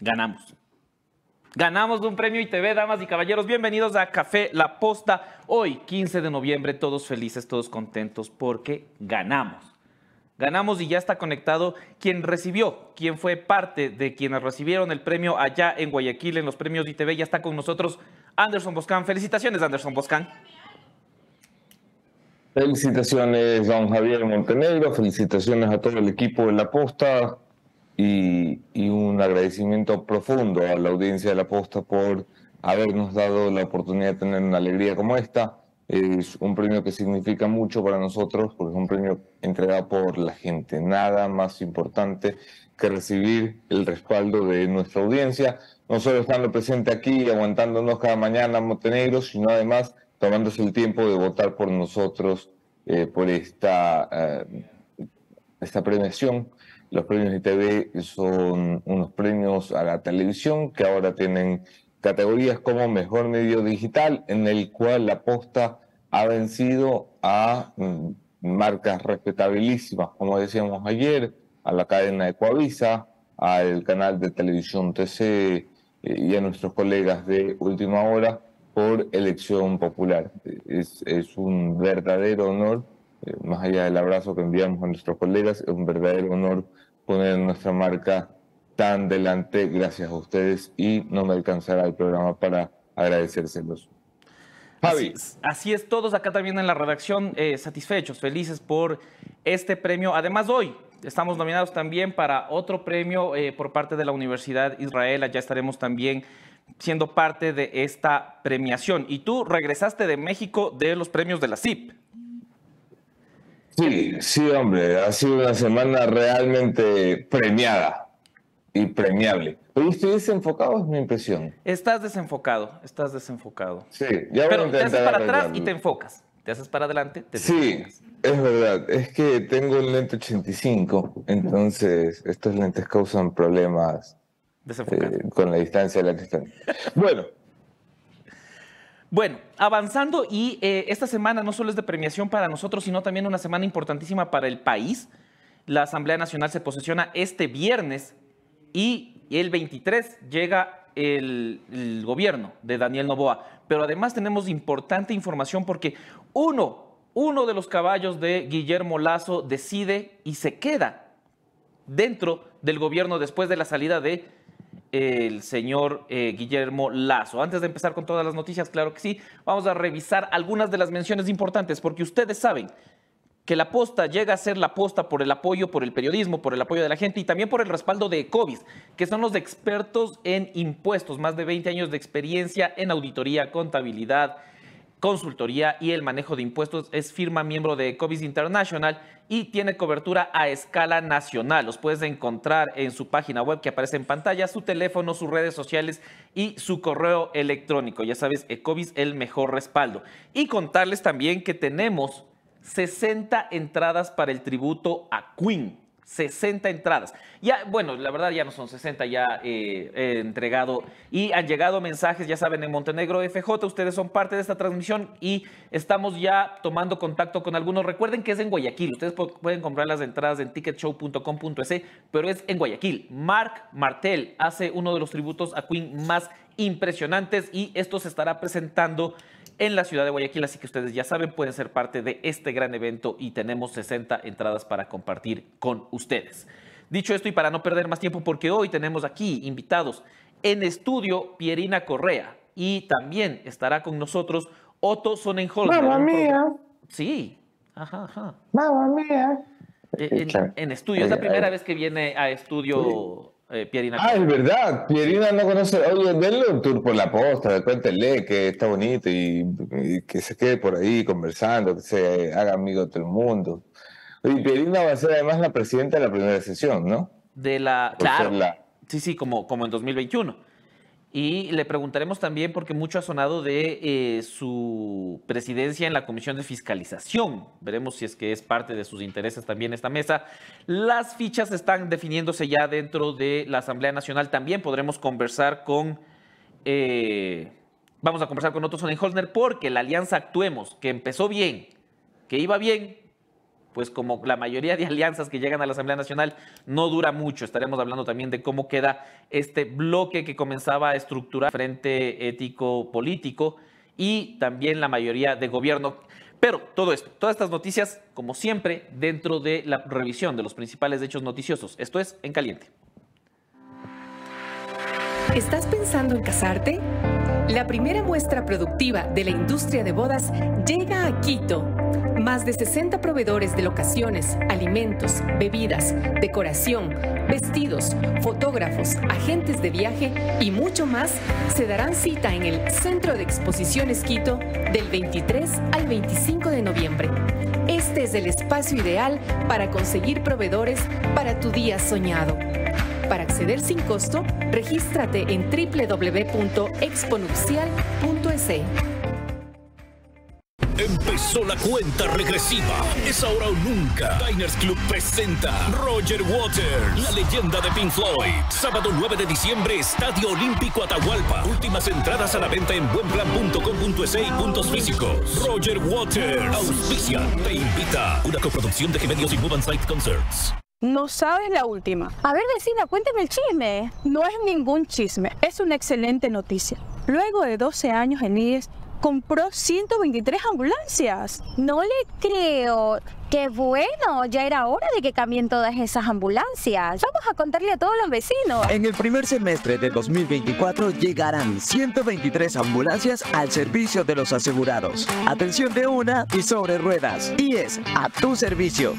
ganamos. Ganamos un premio ITV, damas y caballeros. Bienvenidos a Café La Posta. Hoy, 15 de noviembre, todos felices, todos contentos porque ganamos. Ganamos y ya está conectado quien recibió, quien fue parte de quienes recibieron el premio allá en Guayaquil en los premios ITV. Ya está con nosotros Anderson Boscan. Felicitaciones, Anderson Boscan. Felicitaciones, don Javier Montenegro. Felicitaciones a todo el equipo de La Posta y, un agradecimiento profundo a la audiencia de La Posta por habernos dado la oportunidad de tener una alegría como esta. Es un premio que significa mucho para nosotros porque es un premio entregado por la gente. Nada más importante que recibir el respaldo de nuestra audiencia, no solo estando presente aquí, aguantándonos cada mañana Montenegro, sino además tomándose el tiempo de votar por nosotros eh, por esta, eh, esta premiación los premios ITV son unos premios a la televisión que ahora tienen categorías como Mejor Medio Digital, en el cual la posta ha vencido a mm, marcas respetabilísimas, como decíamos ayer, a la cadena de Coavisa, al canal de televisión TC eh, y a nuestros colegas de Última Hora por elección popular. Es, es un verdadero honor, eh, más allá del abrazo que enviamos a nuestros colegas, es un verdadero honor poner nuestra marca tan delante gracias a ustedes y no me alcanzará el programa para agradecérselos. Javi. Así es, todos acá también en la redacción eh, satisfechos, felices por este premio. Además, hoy estamos nominados también para otro premio eh, por parte de la Universidad Israel. Ya estaremos también siendo parte de esta premiación. Y tú regresaste de México de los premios de la CIP. Sí, sí, hombre, ha sido una semana realmente premiada y premiable. Oye, estoy desenfocado, es mi impresión. Estás desenfocado, estás desenfocado. Sí, ya Pero te haces para atrás y te enfocas. Te haces para adelante, te Sí, es verdad. Es que tengo el lente 85, entonces estos lentes causan problemas eh, con la distancia de la que Bueno, bueno, avanzando y eh, esta semana no solo es de premiación para nosotros, sino también una semana importantísima para el país. La Asamblea Nacional se posesiona este viernes y el 23 llega el, el gobierno de Daniel Novoa. Pero además tenemos importante información porque uno, uno de los caballos de Guillermo Lazo decide y se queda dentro del gobierno después de la salida de el señor eh, Guillermo Lazo. Antes de empezar con todas las noticias, claro que sí, vamos a revisar algunas de las menciones importantes, porque ustedes saben que la posta llega a ser la posta por el apoyo, por el periodismo, por el apoyo de la gente y también por el respaldo de Ecovis, que son los expertos en impuestos, más de 20 años de experiencia en auditoría, contabilidad, consultoría y el manejo de impuestos. Es firma miembro de Ecovis International y tiene cobertura a escala nacional. Los puedes encontrar en su página web que aparece en pantalla, su teléfono, sus redes sociales y su correo electrónico. Ya sabes, Ecovis el mejor respaldo. Y contarles también que tenemos 60 entradas para el tributo a Queen. 60 entradas. Ya, bueno, la verdad ya no son 60, ya eh, he entregado y han llegado mensajes, ya saben, en Montenegro FJ, ustedes son parte de esta transmisión y estamos ya tomando contacto con algunos. Recuerden que es en Guayaquil, ustedes pueden comprar las entradas en ticketshow.com.es, pero es en Guayaquil. Mark Martel hace uno de los tributos a Queen más impresionantes y esto se estará presentando en la ciudad de Guayaquil, así que ustedes ya saben, pueden ser parte de este gran evento y tenemos 60 entradas para compartir con ustedes. Dicho esto y para no perder más tiempo, porque hoy tenemos aquí invitados en estudio Pierina Correa y también estará con nosotros Otto Sonnenholmer. Mamma mía. Sí, ajá, ajá. Mamma mía. En, estudio, es la primera vez que viene a estudio eh, Pierina. Ah, es verdad, Pierina no conoce. Oye, denle un tour por la posta, cuéntenle que está bonito y, que se quede por ahí conversando, que se haga amigo de todo el mundo. Oye, Pierina va a ser además la presidenta de la primera sesión, ¿no? De la. claro. Sí, sí, como, como en 2021. Y le preguntaremos también, porque mucho ha sonado de eh, su presidencia en la Comisión de Fiscalización. Veremos si es que es parte de sus intereses también esta mesa. Las fichas están definiéndose ya dentro de la Asamblea Nacional. También podremos conversar con... Eh, vamos a conversar con Otto Sonnenholzner porque la alianza Actuemos, que empezó bien, que iba bien, pues como la mayoría de alianzas que llegan a la Asamblea Nacional, no dura mucho. Estaremos hablando también de cómo queda este bloque que comenzaba a estructurar frente ético político y también la mayoría de gobierno. Pero todo esto, todas estas noticias, como siempre, dentro de la revisión de los principales hechos noticiosos. Esto es En Caliente. ¿Estás pensando en casarte? La primera muestra productiva de la industria de bodas llega a Quito. Más de 60 proveedores de locaciones, alimentos, bebidas, decoración, vestidos, fotógrafos, agentes de viaje y mucho más se darán cita en el Centro de Exposiciones Quito del 23 al 25 de noviembre. Este es el espacio ideal para conseguir proveedores para tu día soñado. Para acceder sin costo, regístrate en www.exponupcial.es. Empezó la cuenta regresiva. Es ahora o nunca. Diners Club presenta Roger Waters, la leyenda de Pink Floyd. Sábado 9 de diciembre, Estadio Olímpico Atahualpa. Últimas entradas a la venta en buenplan.com.es y puntos físicos. Roger Waters, auspicia, te invita. Una coproducción de Gemedios y Move Site Concerts. No sabes la última. A ver, vecina, cuénteme el chisme. No es ningún chisme, es una excelente noticia. Luego de 12 años en IES, compró 123 ambulancias. No le creo. Qué bueno, ya era hora de que cambien todas esas ambulancias. Vamos a contarle a todos los vecinos. En el primer semestre de 2024 llegarán 123 ambulancias al servicio de los asegurados. Atención de una y sobre ruedas. IES, a tu servicio.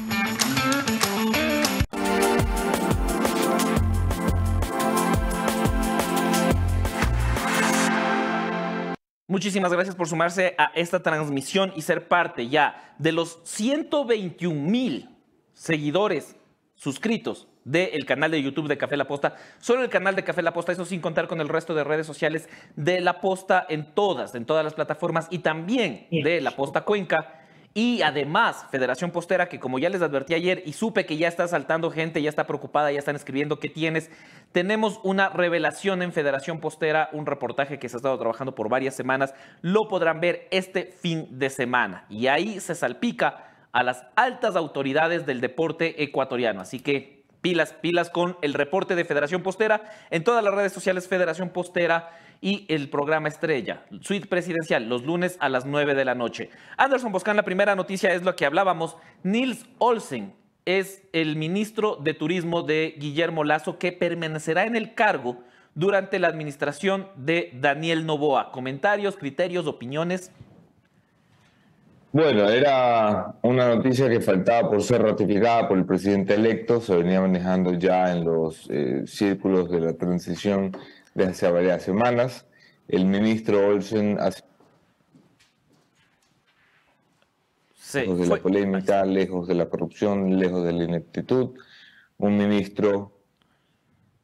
Muchísimas gracias por sumarse a esta transmisión y ser parte ya de los 121 mil seguidores suscritos del canal de YouTube de Café La Posta. Solo el canal de Café La Posta, eso sin contar con el resto de redes sociales de La Posta en todas, en todas las plataformas y también de La Posta Cuenca. Y además, Federación Postera, que como ya les advertí ayer y supe que ya está saltando gente, ya está preocupada, ya están escribiendo qué tienes, tenemos una revelación en Federación Postera, un reportaje que se ha estado trabajando por varias semanas, lo podrán ver este fin de semana. Y ahí se salpica a las altas autoridades del deporte ecuatoriano. Así que pilas, pilas con el reporte de Federación Postera en todas las redes sociales Federación Postera y el programa Estrella, Suite Presidencial, los lunes a las 9 de la noche. Anderson Boscan, la primera noticia es lo que hablábamos. Nils Olsen es el ministro de Turismo de Guillermo Lazo que permanecerá en el cargo durante la administración de Daniel Novoa. Comentarios, criterios, opiniones. Bueno, era una noticia que faltaba por ser ratificada por el presidente electo, se venía manejando ya en los eh, círculos de la transición desde hace varias semanas. El ministro Olsen hace lejos de la polémica, lejos de la corrupción, lejos de la ineptitud. Un ministro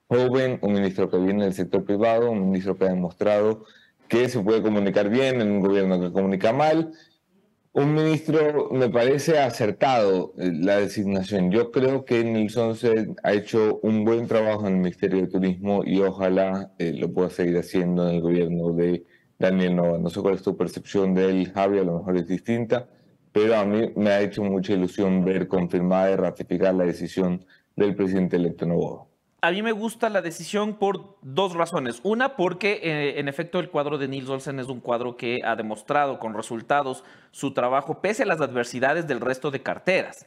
joven, un ministro que viene del sector privado, un ministro que ha demostrado que se puede comunicar bien en un gobierno que comunica mal un ministro me parece acertado eh, la designación. Yo creo que Nilsson ha hecho un buen trabajo en el Ministerio de Turismo y ojalá eh, lo pueda seguir haciendo en el gobierno de Daniel Nova. No sé cuál es tu percepción de él, Javi, a lo mejor es distinta, pero a mí me ha hecho mucha ilusión ver confirmada y ratificar la decisión del presidente electo Novoa a mí me gusta la decisión por dos razones. Una, porque eh, en efecto el cuadro de Nils Olsen es un cuadro que ha demostrado con resultados su trabajo pese a las adversidades del resto de carteras.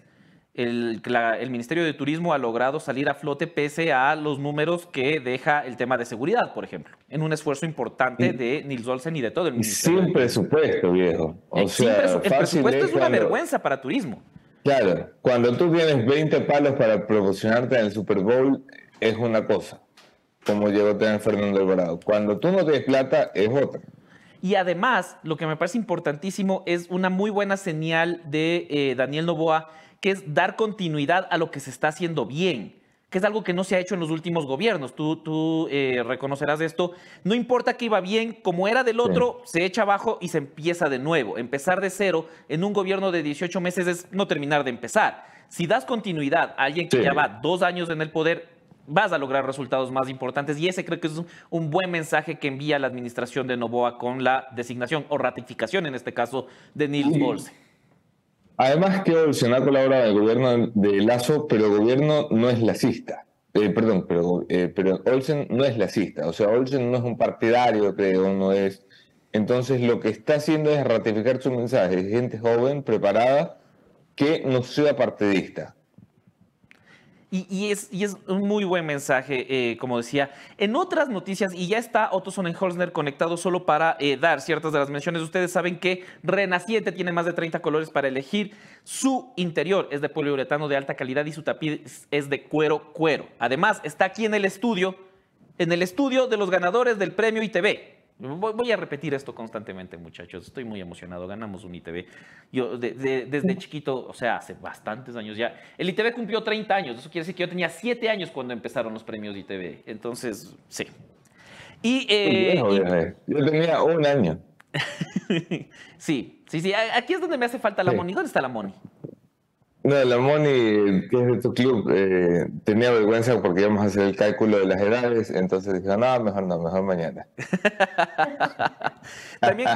El, el, Ministerio de Turismo ha logrado salir a flote pese a los números que deja el tema de seguridad, por ejemplo, en un esfuerzo importante de Nils Olsen y de todo el Ministerio. Sin presupuesto, viejo. O sea, el presupuesto es una vergüenza para turismo. Claro, cuando tú tienes 20 palos para promocionarte en el Super Bowl, es una cosa, como llegó a tener Fernando Alvarado. Cuando tú no tienes plata, es otra. Y además, lo que me parece importantísimo es una muy buena señal de eh, Daniel Novoa, que es dar continuidad a lo que se está haciendo bien, que es algo que no se ha hecho en los últimos gobiernos. Tú, tú eh, reconocerás esto. No importa que iba bien, como era del otro, se echa abajo y se empieza de nuevo. Empezar de cero en un gobierno de 18 meses es no terminar de empezar. Si das continuidad a alguien que ya va dos años en el poder, vas a lograr resultados más importantes y ese creo que es un buen mensaje que envía la administración de Novoa con la designación o ratificación, en este caso, de Nils Olsen. Además que Olsen ha colaborado en el gobierno de Lazo, pero el gobierno no es lacista. Eh, perdón, pero, eh, pero Olsen no es lacista. O sea, Olsen no es un partidario, creo, no es... Entonces lo que está haciendo es ratificar su mensaje. Gente joven, preparada, que no sea partidista. Y, es, y, es, un muy buen mensaje, eh, como decía. En otras noticias, y ya está Otto Sonnenholzner conectado solo para eh, dar ciertas de las menciones, ustedes saben que Renaciente tiene más de 30 colores para elegir. Su interior es de poliuretano de alta calidad y su tapiz es de cuero cuero. Además, está aquí en el estudio, en el estudio de los ganadores del premio ITV. Voy a repetir esto constantemente, muchachos. Estoy muy emocionado. Ganamos un ITV. Yo desde chiquito, o sea, hace bastantes años ya. El ITV cumplió 30 años. Eso quiere decir que yo tenía 7 años cuando empezaron los premios ITV. Entonces, sí. Y, eh, yo tenía un año. sí, sí, sí. Aquí es donde me hace falta la Moni. ¿Dónde está la Moni? No, la Moni, que es de tu club, eh, tenía vergüenza porque íbamos a hacer el cálculo de las edades, entonces dijo, no, mejor no, mejor mañana. También,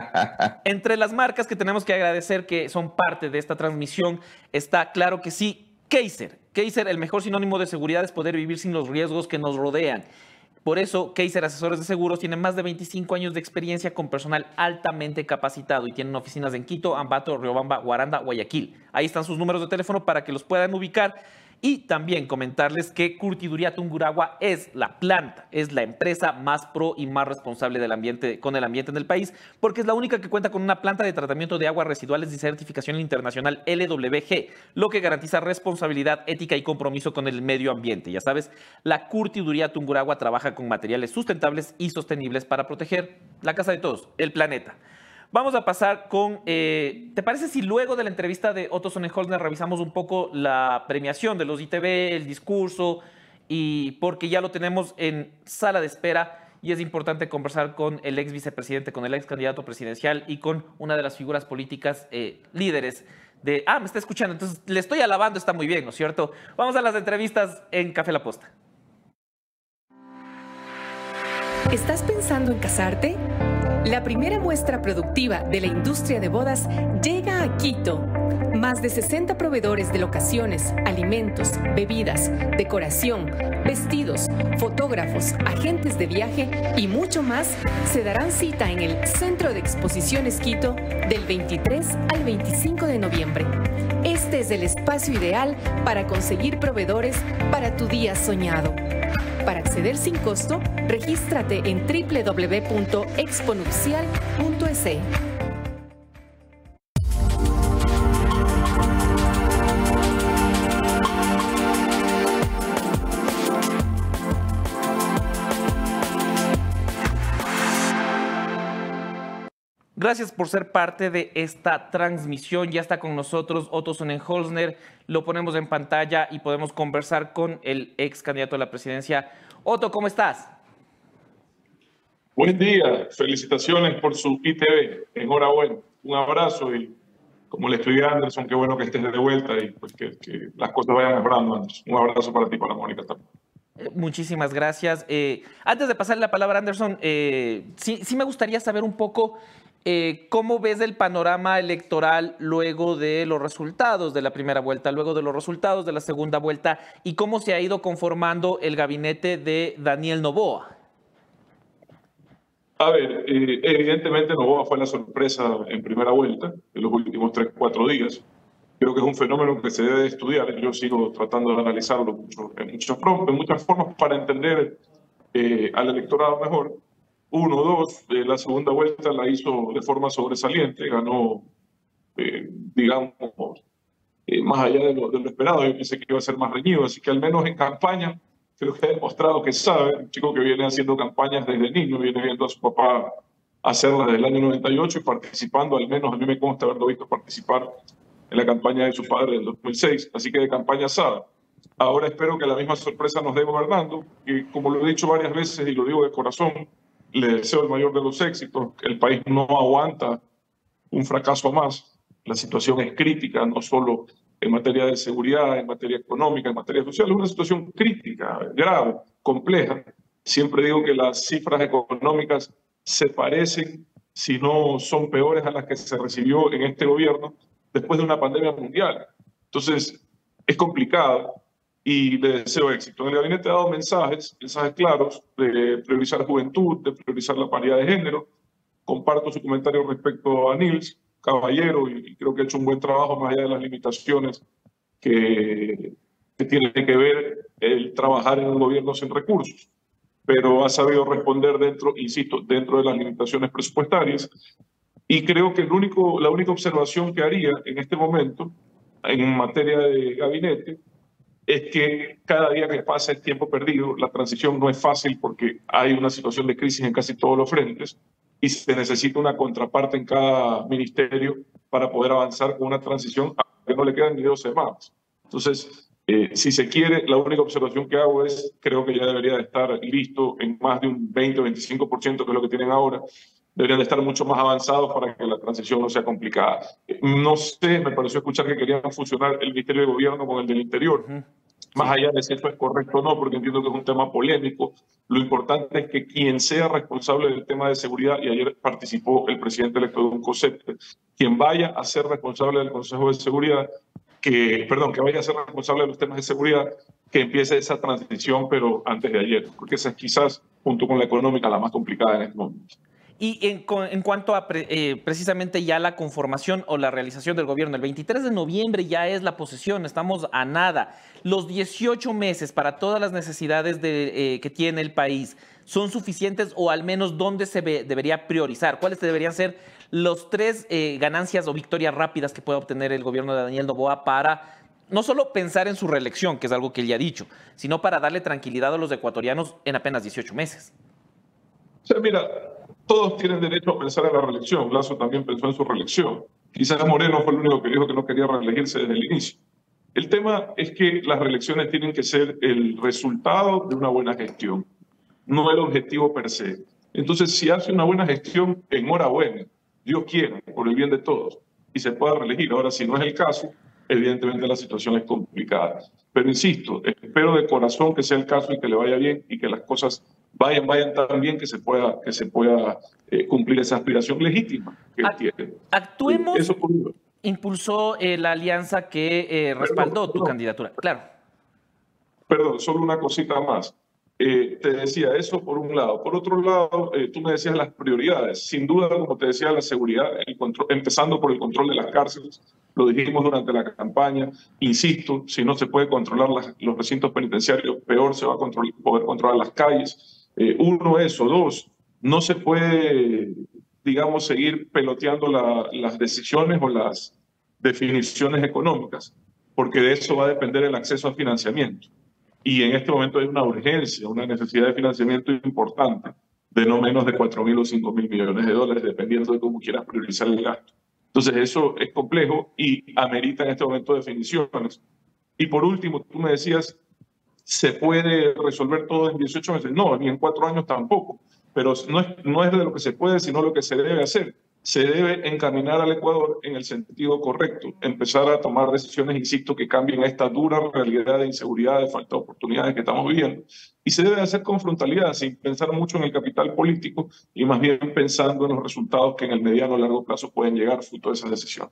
entre las marcas que tenemos que agradecer que son parte de esta transmisión, está claro que sí, Kaiser. Kaiser, el mejor sinónimo de seguridad es poder vivir sin los riesgos que nos rodean. Por eso, Kaiser Asesores de Seguros tiene más de 25 años de experiencia con personal altamente capacitado y tienen oficinas en Quito, Ambato, Riobamba, Guaranda, Guayaquil. Ahí están sus números de teléfono para que los puedan ubicar y también comentarles que Curtiduría Tunguragua es la planta, es la empresa más pro y más responsable del ambiente, con el ambiente en el país, porque es la única que cuenta con una planta de tratamiento de aguas residuales y certificación internacional LWG, lo que garantiza responsabilidad ética y compromiso con el medio ambiente. Ya sabes, la Curtiduría Tunguragua trabaja con materiales sustentables y sostenibles para proteger la casa de todos, el planeta. Vamos a pasar con, eh, ¿te parece si luego de la entrevista de Otto Sonnenholzner revisamos un poco la premiación de los ITV, el discurso, y porque ya lo tenemos en sala de espera y es importante conversar con el ex vicepresidente, con el ex candidato presidencial y con una de las figuras políticas eh, líderes de... Ah, me está escuchando, entonces le estoy alabando, está muy bien, ¿no es cierto? Vamos a las entrevistas en Café La Posta. ¿Estás pensando en casarte? La primera muestra productiva de la industria de bodas llega a Quito. Más de 60 proveedores de locaciones, alimentos, bebidas, decoración, vestidos, fotógrafos, agentes de viaje y mucho más se darán cita en el Centro de Exposiciones Quito del 23 al 25 de noviembre. Este es el espacio ideal para conseguir proveedores para tu día soñado. Para acceder sin costo, regístrate en www.exponupcial.es. Gracias por ser parte de esta transmisión. Ya está con nosotros Otto Sonnenholzner. Lo ponemos en pantalla y podemos conversar con el ex candidato a la presidencia. Otto, ¿cómo estás? Buen día. Felicitaciones por su ITV. Enhorabuena. Un abrazo y como le escribí a Anderson, qué bueno que estés de vuelta y pues que, las cosas vayan mejorando, Anderson. Un abrazo para ti, para Mónica también. Eh, muchísimas gracias. Eh, antes de pasarle la palabra a Anderson, eh, sí, sí me gustaría saber un poco eh, ¿Cómo ves el panorama electoral luego de los resultados de la primera vuelta, luego de los resultados de la segunda vuelta y cómo se ha ido conformando el gabinete de Daniel Novoa? A ver, eh, evidentemente Novoa fue la sorpresa en primera vuelta, en los últimos tres, cuatro días. Creo que es un fenómeno que se debe estudiar. Yo sigo tratando de analizarlo en, muchas, en muchas formas para entender eh, al electorado mejor. Uno, dos, eh, la segunda vuelta la hizo de forma sobresaliente, ganó, eh, digamos, eh, más allá de lo, esperado. Yo pensé que iba a ser más reñido, así que al menos en campaña creo que ha demostrado que sabe, un chico que viene haciendo campañas desde niño, viene viendo a su papá hacerlas desde el año 98 y participando, al menos a mí me consta haberlo visto participar en la campaña de su padre del 2006, así que de campaña sabe. Ahora espero que la misma sorpresa nos dé gobernando, y como lo he dicho varias veces y lo digo de corazón, le deseo el mayor de los éxitos. El país no aguanta un fracaso más. La situación es crítica, no solo en materia de seguridad, en materia económica, en materia social. Es una situación crítica, grave, compleja. Siempre digo que las cifras económicas se parecen, si no son peores a las que se recibió en este gobierno. después de una pandemia mundial. Entonces, es complicado y le deseo éxito. En el gabinete ha dado mensajes, mensajes claros de priorizar juventud, de priorizar la paridad de género. Comparto su comentario respecto a Nils Caballero y creo que ha hecho un buen trabajo más allá de las limitaciones que, que tiene que ver el trabajar en un gobierno sin recursos pero ha sabido responder dentro, insisto, dentro de las limitaciones presupuestarias. Y creo que el único, la única observación que haría en este momento en materia de gabinete es que cada día que pasa es tiempo perdido. La transición no es fácil porque hay una situación de crisis en casi todos los frentes y se necesita una contraparte en cada ministerio para poder avanzar con una transición que no le quedan ni dos semanas. Entonces, eh, si se quiere, la única observación que hago es, creo que ya debería de estar listo en más de un 20 o 25%, que es lo que tienen ahora. Deberían de estar mucho más avanzados para que la transición no sea complicada. No sé, me pareció escuchar que querían fusionar el Ministerio de Gobierno con el del Interior. Más allá de si eso es correcto o no, porque entiendo que es un tema polémico, lo importante es que quien sea responsable del tema de seguridad, y ayer participó el presidente electo de un COSEP, quien vaya a ser responsable del Consejo de Seguridad, que, perdón, que vaya a ser responsable de los temas de seguridad, que empiece esa transición, pero antes de ayer, porque esa es quizás, junto con la económica, la más complicada en este momento. Y en, en cuanto a eh, precisamente ya la conformación o la realización del gobierno, el 23 de noviembre ya es la posesión, estamos a nada. Los 18 meses para todas las necesidades de, eh, que tiene el país, ¿son suficientes o al menos dónde se debería priorizar? ¿Cuáles deberían ser los tres eh, ganancias o victorias rápidas que pueda obtener el gobierno de Daniel Novoa para no solo pensar en su reelección, que es algo que él ya ha dicho, sino para darle tranquilidad a los ecuatorianos en apenas 18 meses. O sea, mira, todos tienen derecho a pensar en la reelección. Lazo también pensó en su reelección. Quizás Moreno fue el único que dijo que no quería reelegirse desde el inicio. El tema es que las reelecciones tienen que ser el resultado de una buena gestión, no el objetivo per se. Entonces, si hace una buena gestión, enhorabuena. Dios quiera, por el bien de todos, y se pueda reelegir. Ahora, si no es el caso, evidentemente la situación es complicada. Pero insisto, espero de corazón que sea el caso y que le vaya bien y que las cosas vayan, vayan tan bien que se pueda, que se pueda eh, cumplir esa aspiración legítima que tiene. Actuemos. Eso impulsó eh, la alianza que eh, respaldó tu candidatura. Claro. Perdón, solo una cosita más. Eh, te decía eso por un lado. Por otro lado, eh, tú me decías las prioridades. Sin duda, como te decía, la seguridad, el control, empezando por el control de las cárceles, lo dijimos durante la campaña. Insisto, si no se puede controlar los recintos penitenciarios, peor se va a poder controlar las calles. Eh, uno, eso. Dos, no se puede, digamos, seguir peloteando las decisiones o las definiciones económicas, porque de eso va a depender el acceso al financiamiento. Y en este momento hay una urgencia, una necesidad de financiamiento importante de no menos de 4 mil o 5 mil millones de dólares, dependiendo de cómo quieras priorizar el gasto. Entonces, eso es complejo y amerita en este momento definiciones. Y por último, tú me decías, ¿se puede resolver todo en 18 meses? No, ni en cuatro años tampoco. Pero no es, no es de lo que se puede, sino lo que se debe hacer se debe encaminar al Ecuador en el sentido correcto, empezar a tomar decisiones, insisto, que cambien esta dura realidad de inseguridad, de falta de oportunidades que estamos viviendo. Y se debe hacer con frontalidad, sin pensar mucho en el capital político y más bien pensando en los resultados que en el mediano o largo plazo pueden llegar fruto de esa decisión.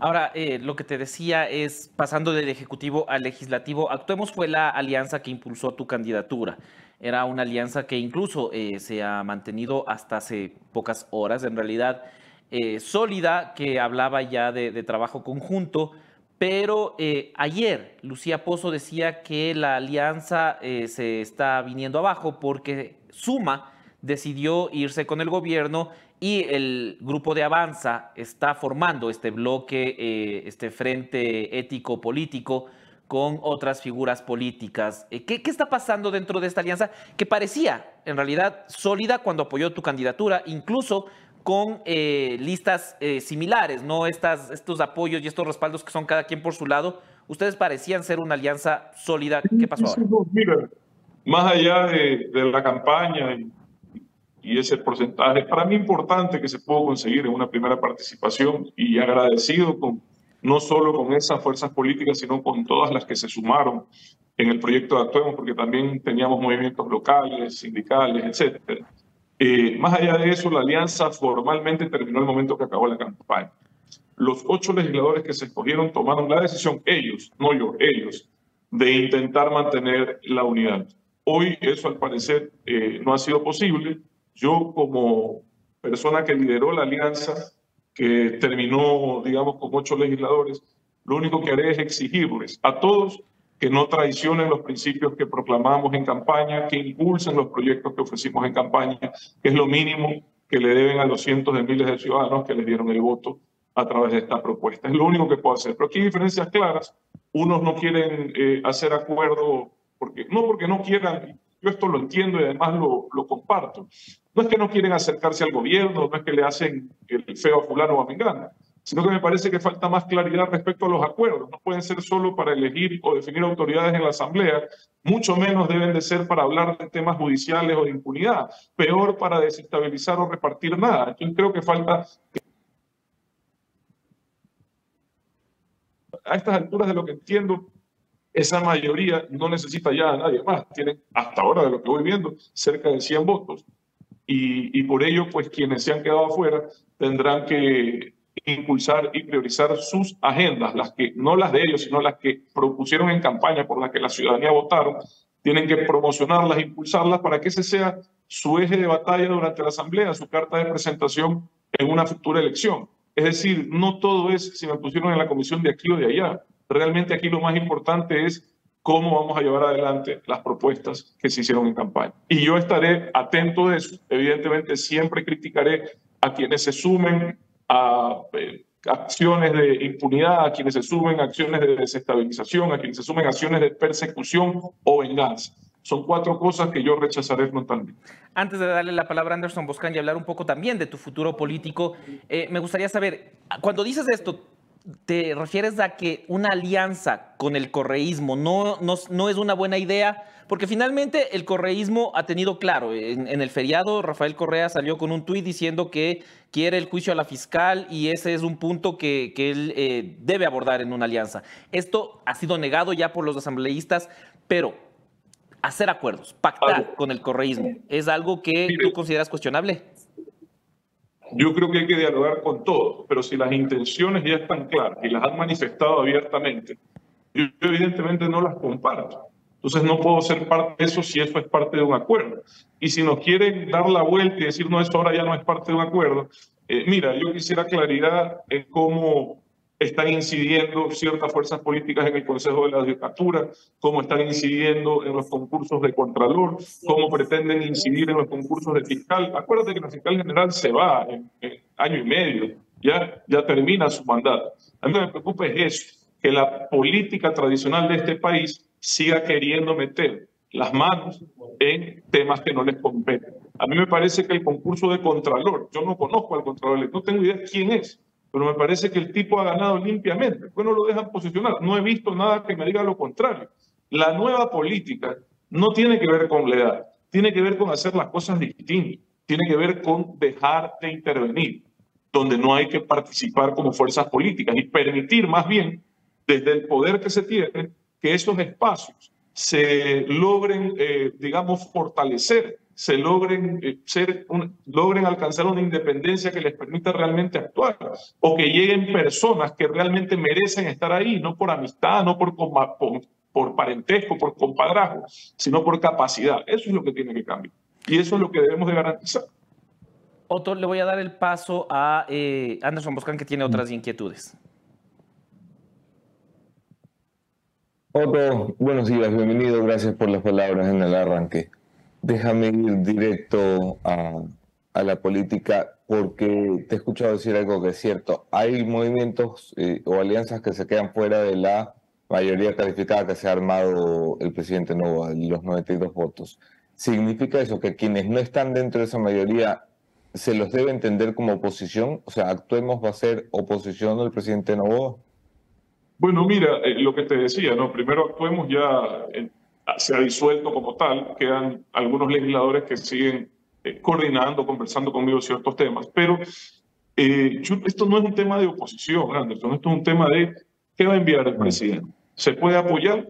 Ahora, eh, lo que te decía es, pasando del Ejecutivo al Legislativo, Actuemos fue la alianza que impulsó tu candidatura. Era una alianza que incluso eh, se ha mantenido hasta hace pocas horas, en realidad eh, sólida, que hablaba ya de, trabajo conjunto. Pero ayer Lucía Pozo decía que la alianza se está viniendo abajo porque Suma decidió irse con el gobierno y el grupo de Avanza está formando este bloque, eh, este frente ético político con otras figuras políticas. Eh, ¿Qué, ¿Qué, está pasando dentro de esta alianza que parecía en realidad sólida cuando apoyó tu candidatura, incluso con eh, listas similares, no Estas, estos apoyos y estos respaldos que son cada quien por su lado? Ustedes parecían ser una alianza sólida. ¿Qué pasó ahora? Mira, más allá de, de la campaña y ese porcentaje para mí importante que se pudo conseguir en una primera participación y agradecido con, no solo con esas fuerzas políticas, sino con todas las que se sumaron en el proyecto de Actuemos, porque también teníamos movimientos locales, sindicales, etc. Eh, más allá de eso, la alianza formalmente terminó el momento que acabó la campaña. los ocho legisladores que se escogieron tomaron la decisión, ellos, no yo, ellos, de intentar mantener la unidad. Hoy eso al parecer eh, no ha sido posible. Yo como persona que lideró la alianza, que terminó, digamos, con ocho legisladores, lo único que haré es exigirles a todos que no traicionen los principios que proclamamos en campaña, que impulsen los proyectos que ofrecimos en campaña, que es lo mínimo que le deben a los cientos de miles de ciudadanos que les dieron el voto a través de esta propuesta. Es lo único que puedo hacer. Pero aquí hay diferencias claras. Unos no quieren eh, hacer acuerdo, porque, no porque no quieran, yo esto lo entiendo y además lo, lo, comparto. No es que no quieren acercarse al gobierno, no es que le hacen el feo a fulano o a mengano, sino que me parece que falta más claridad respecto a los acuerdos. No pueden ser solo para elegir o definir autoridades en la Asamblea, mucho menos deben de ser para hablar de temas judiciales o de impunidad, peor para desestabilizar o repartir nada. Yo creo que falta a estas alturas de lo que entiendo, esa mayoría no necesita ya a nadie más. Tienen, hasta ahora de lo que voy viendo, cerca de 100 votos. Y, por ello, pues quienes se han quedado afuera tendrán que impulsar y priorizar sus agendas, las que no las de ellos, sino las que propusieron en campaña, por las que la ciudadanía votaron, tienen que promocionarlas, impulsarlas para que ese sea su eje de batalla durante la asamblea, su carta de presentación en una futura elección. Es decir, no todo es si me pusieron en la comisión de aquí o de allá. Realmente aquí lo más importante es cómo vamos a llevar adelante las propuestas que se hicieron en campaña. Y yo estaré atento de eso. Evidentemente, siempre criticaré a quienes se sumen a eh, acciones de impunidad, a quienes se sumen a acciones de desestabilización, a quienes se sumen a acciones de persecución o venganza. Son cuatro cosas que yo rechazaré frontalmente. Antes de darle la palabra a Anderson Boscan y hablar un poco también de tu futuro político, eh, me gustaría saber, cuando dices esto, ¿te refieres a que una alianza con el correísmo no, no, no es una buena idea? Porque finalmente el correísmo ha tenido claro, en, el feriado Rafael Correa salió con un tuit diciendo que quiere el juicio a la fiscal y ese es un punto que, que él eh, debe abordar en una alianza. Esto ha sido negado ya por los asambleístas, pero hacer acuerdos, pactar con el correísmo, ¿es algo que tú consideras cuestionable? Yo creo que hay que dialogar con todos, pero si las intenciones ya están claras y las han manifestado abiertamente, yo evidentemente no las comparto. Entonces no puedo ser parte de eso si eso es parte de un acuerdo. Y si nos quieren dar la vuelta y decir, no, eso ahora ya no es parte de un acuerdo, eh, mira, yo quisiera claridad en cómo están incidiendo ciertas fuerzas políticas en el Consejo de la Judicatura, cómo están incidiendo en los concursos de Contralor, cómo pretenden incidir en los concursos de fiscal. Acuérdate que la fiscal general se va en, año y medio, ya, ya termina su mandato. A mí me preocupa es eso, que la política tradicional de este país siga queriendo meter las manos en temas que no les competen. A mí me parece que el concurso de Contralor, yo no conozco al Contralor, no tengo idea quién es, pero me parece que el tipo ha ganado limpiamente. Pues no lo dejan posicionar. No he visto nada que me diga lo contrario. La nueva política no tiene que ver con la edad, tiene que ver con hacer las cosas distintas, tiene que ver con dejar de intervenir, donde no hay que participar como fuerzas políticas y permitir más bien, desde el poder que se tiene, que esos espacios se logren, eh, digamos, fortalecer se logren, eh, ser logren alcanzar una independencia que les permita realmente actuar, o que lleguen personas que realmente merecen estar ahí, no por amistad, no por, por, por parentesco, por compadrazgo, sino por capacidad. Eso es lo que tiene que cambiar. Y eso es lo que debemos de garantizar. Otto, le voy a dar el paso a eh, Anderson Boscan, que tiene otras inquietudes. Otto, buenos días, bienvenido, gracias por las palabras en el arranque. Déjame ir directo a, la política porque te he escuchado decir algo que es cierto. Hay movimientos eh, o alianzas que se quedan fuera de la mayoría calificada que se ha armado el presidente Nova, los 92 votos. ¿Significa eso que quienes no están dentro de esa mayoría se los debe entender como oposición? O sea, actuemos va a ser oposición al presidente Novoa. Bueno, mira, eh, lo que te decía, ¿no? Primero actuemos ya en, se ha disuelto como tal, quedan algunos legisladores que siguen eh, coordinando, conversando conmigo ciertos temas, pero eh, esto no es un tema de oposición, Anderson, esto es un tema de qué va a enviar el presidente. ¿Se puede apoyar?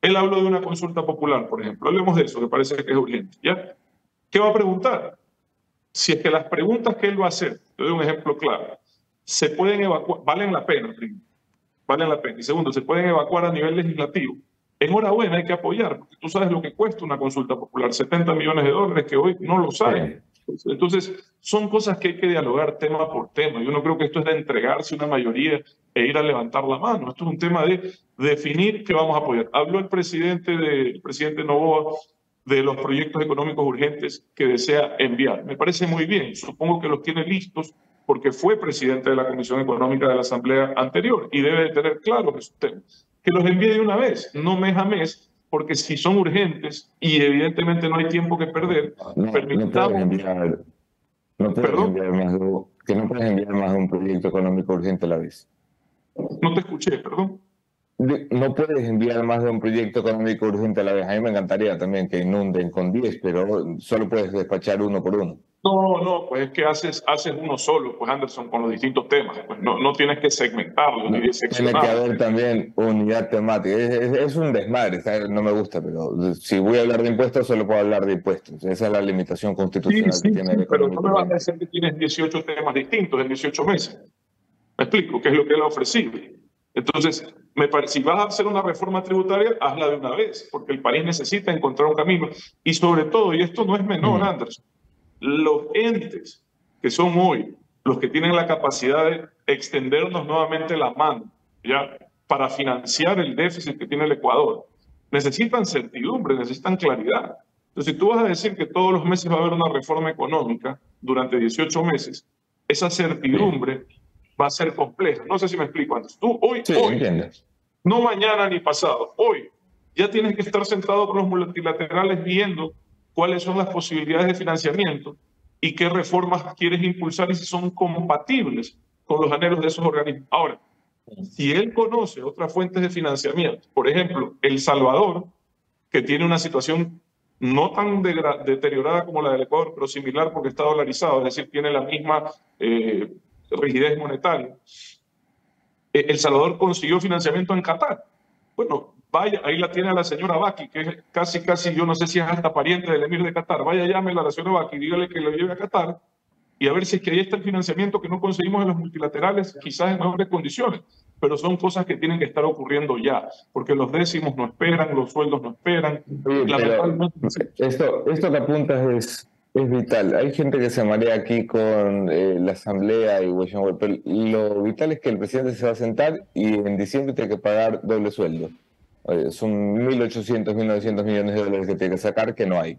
Él habló de una consulta popular, por ejemplo. Hablemos de eso, que parece que es urgente. ¿ya? ¿Qué va a preguntar? Si es que las preguntas que él va a hacer, te doy un ejemplo claro, se pueden evacuar, valen la pena, primero, valen la pena. Y segundo, se pueden evacuar a nivel legislativo. Enhorabuena, hay que apoyar, porque tú sabes lo que cuesta una consulta popular, 70 millones de dólares que hoy no lo saben. Entonces, son cosas que hay que dialogar tema por tema. Yo no creo que esto es de entregarse una mayoría e ir a levantar la mano. Esto es un tema de definir qué vamos a apoyar. Habló el presidente, de, el presidente Novoa de los proyectos económicos urgentes que desea enviar. Me parece muy bien. Supongo que los tiene listos porque fue presidente de la Comisión Económica de la Asamblea anterior y debe de tener claro que, que los envíe de una vez, no mes a mes, porque si son urgentes y evidentemente no hay tiempo que perder, no, permitamos... No enviar, no enviar más de, que no puedes enviar más de un proyecto económico urgente a la vez. No te escuché, perdón. No puedes enviar más de un proyecto económico urgente a la vez. A mí me encantaría también que inunden con 10, pero solo puedes despachar uno por uno. No, no, pues es que haces, haces uno solo, pues Anderson, con los distintos temas. Pues no, no tienes que segmentarlo ni Tiene que haber también unidad temática. Es, un desmadre, no me gusta, pero si voy a hablar de impuestos, solo puedo hablar de impuestos. Esa es la limitación constitucional que tiene sí, Pero no me vas a decir que tienes 18 temas distintos en 18 meses. Me explico, qué es lo que él ha ofrecido. Entonces, me parece, si vas a hacer una reforma tributaria, hazla de una vez, porque el país necesita encontrar un camino. Y sobre todo, y esto no es menor, Anderson, los entes que son hoy los que tienen la capacidad de extendernos nuevamente la mano, ¿ya? Para financiar el déficit que tiene el Ecuador, necesitan certidumbre, necesitan claridad. Entonces, si tú vas a decir que todos los meses va a haber una reforma económica durante 18 meses, esa certidumbre va a ser compleja. No sé si me explico antes. Tú hoy, hoy no mañana ni pasado, hoy ya tienes que estar sentado con los multilaterales viendo cuáles son las posibilidades de financiamiento y qué reformas quieres impulsar y si son compatibles con los anhelos de esos organismos. Ahora, si él conoce otras fuentes de financiamiento, por ejemplo, El Salvador, que tiene una situación no tan deteriorada como la del Ecuador, pero similar porque está dolarizado, es decir, tiene la misma eh, rigidez monetaria. Eh, El Salvador consiguió financiamiento en Qatar. Bueno, Vaya, ahí la tiene a la señora Baki, que es casi, casi, yo no sé si es hasta pariente del emir de Qatar. Vaya, llámela a la señora Baki, dígale que lo lleve a Qatar y a ver si es que ahí está el financiamiento que no conseguimos en los multilaterales, quizás en mejores condiciones. Pero son cosas que tienen que estar ocurriendo ya, porque los décimos no esperan, los sueldos no esperan. esto, esto que apuntas es, es vital. Hay gente que se marea aquí con eh, la Asamblea y Washington, pero lo vital es que el presidente se va a sentar y en diciembre tiene que pagar doble sueldo son 1.800, 1.900 millones de dólares que tiene que sacar que no hay.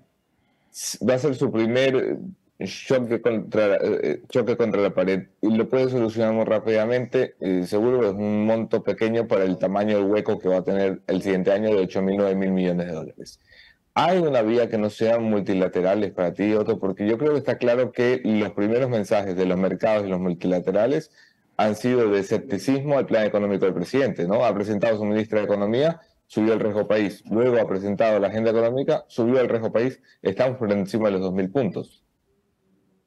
Va a ser su primer choque contra, eh, choque contra la pared y lo puede solucionar muy rápidamente. Y seguro es un monto pequeño para el tamaño del hueco que va a tener el siguiente año de 8.000, 9.000 millones de dólares. ¿Hay una vía que no sean multilaterales para ti, Otto? Porque yo creo que está claro que los primeros mensajes de los mercados y los multilaterales han sido de escepticismo al plan económico del presidente, ¿no? Ha presentado su ministra de Economía subió el riesgo país, luego ha presentado la agenda económica, subió el riesgo país, estamos por encima de los 2.000 puntos.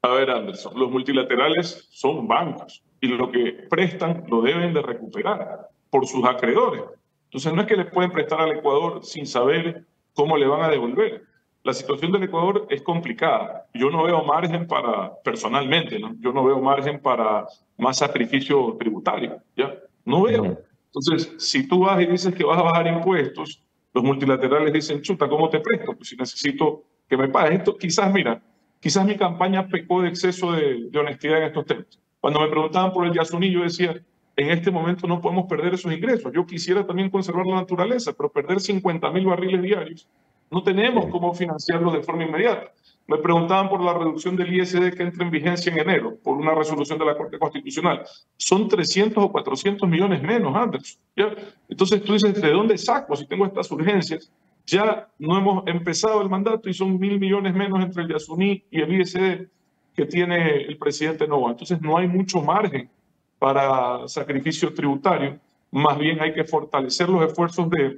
A ver, Anderson, los multilaterales son bancos y lo que prestan lo deben de recuperar por sus acreedores. Entonces no es que le pueden prestar al Ecuador sin saber cómo le van a devolver. La situación del Ecuador es complicada. Yo no veo margen para, personalmente, ¿no? yo no veo margen para más sacrificio tributario. ¿ya? No veo. Entonces, si tú vas y dices que vas a bajar impuestos, los multilaterales dicen, chuta, ¿cómo te presto? Pues si necesito que me pagues. Esto quizás, mira, quizás mi campaña pecó de exceso de, honestidad en estos temas. Cuando me preguntaban por el Yasuní, yo decía, en este momento no podemos perder esos ingresos. Yo quisiera también conservar la naturaleza, pero perder 50 mil barriles diarios, no tenemos cómo financiarlo de forma inmediata. Me preguntaban por la reducción del ISD que entra en vigencia en enero por una resolución de la Corte Constitucional. Son 300 o 400 millones menos, Anderson. ¿ya? Entonces tú dices, ¿de dónde saco si tengo estas urgencias? Ya no hemos empezado el mandato y son mil millones menos entre el Yasuní y el ISD que tiene el presidente Nova. Entonces no hay mucho margen para sacrificio tributario. Más bien hay que fortalecer los esfuerzos de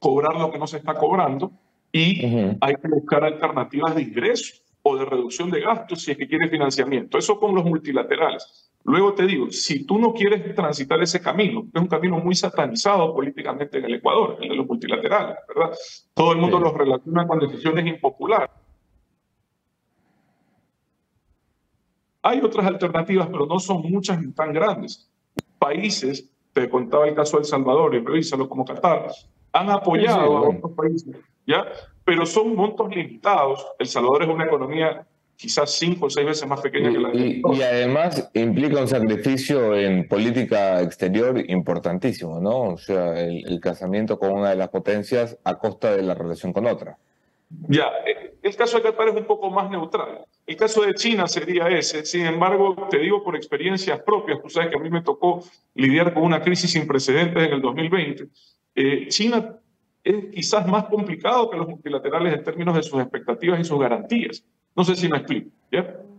cobrar lo que no se está cobrando y hay que buscar alternativas de ingreso o de reducción de gastos si es que quiere financiamiento. Eso con los multilaterales. Luego te digo, si tú no quieres transitar ese camino, es un camino muy satanizado políticamente en el Ecuador, el de los multilaterales, ¿verdad? Todo el mundo los relaciona con decisiones impopulares. Hay otras alternativas, pero no son muchas ni tan grandes. Países, te contaba el caso de El Salvador, y revísalo como Qatar, han apoyado a otros países, ¿ya? Pero son montos limitados. El Salvador es una economía quizás cinco o seis veces más pequeña que la de Y, y además implica un sacrificio en política exterior importantísimo, ¿no? O sea, el, el casamiento con una de las potencias a costa de la relación con otra. Ya, eh, el caso de Qatar es un poco más neutral. El caso de China sería ese. Sin embargo, te digo por experiencias propias, tú sabes que a mí me tocó lidiar con una crisis sin precedentes en el 2020. Eh, China es quizás más complicado que los multilaterales en términos de sus expectativas y sus garantías. No sé si me explico.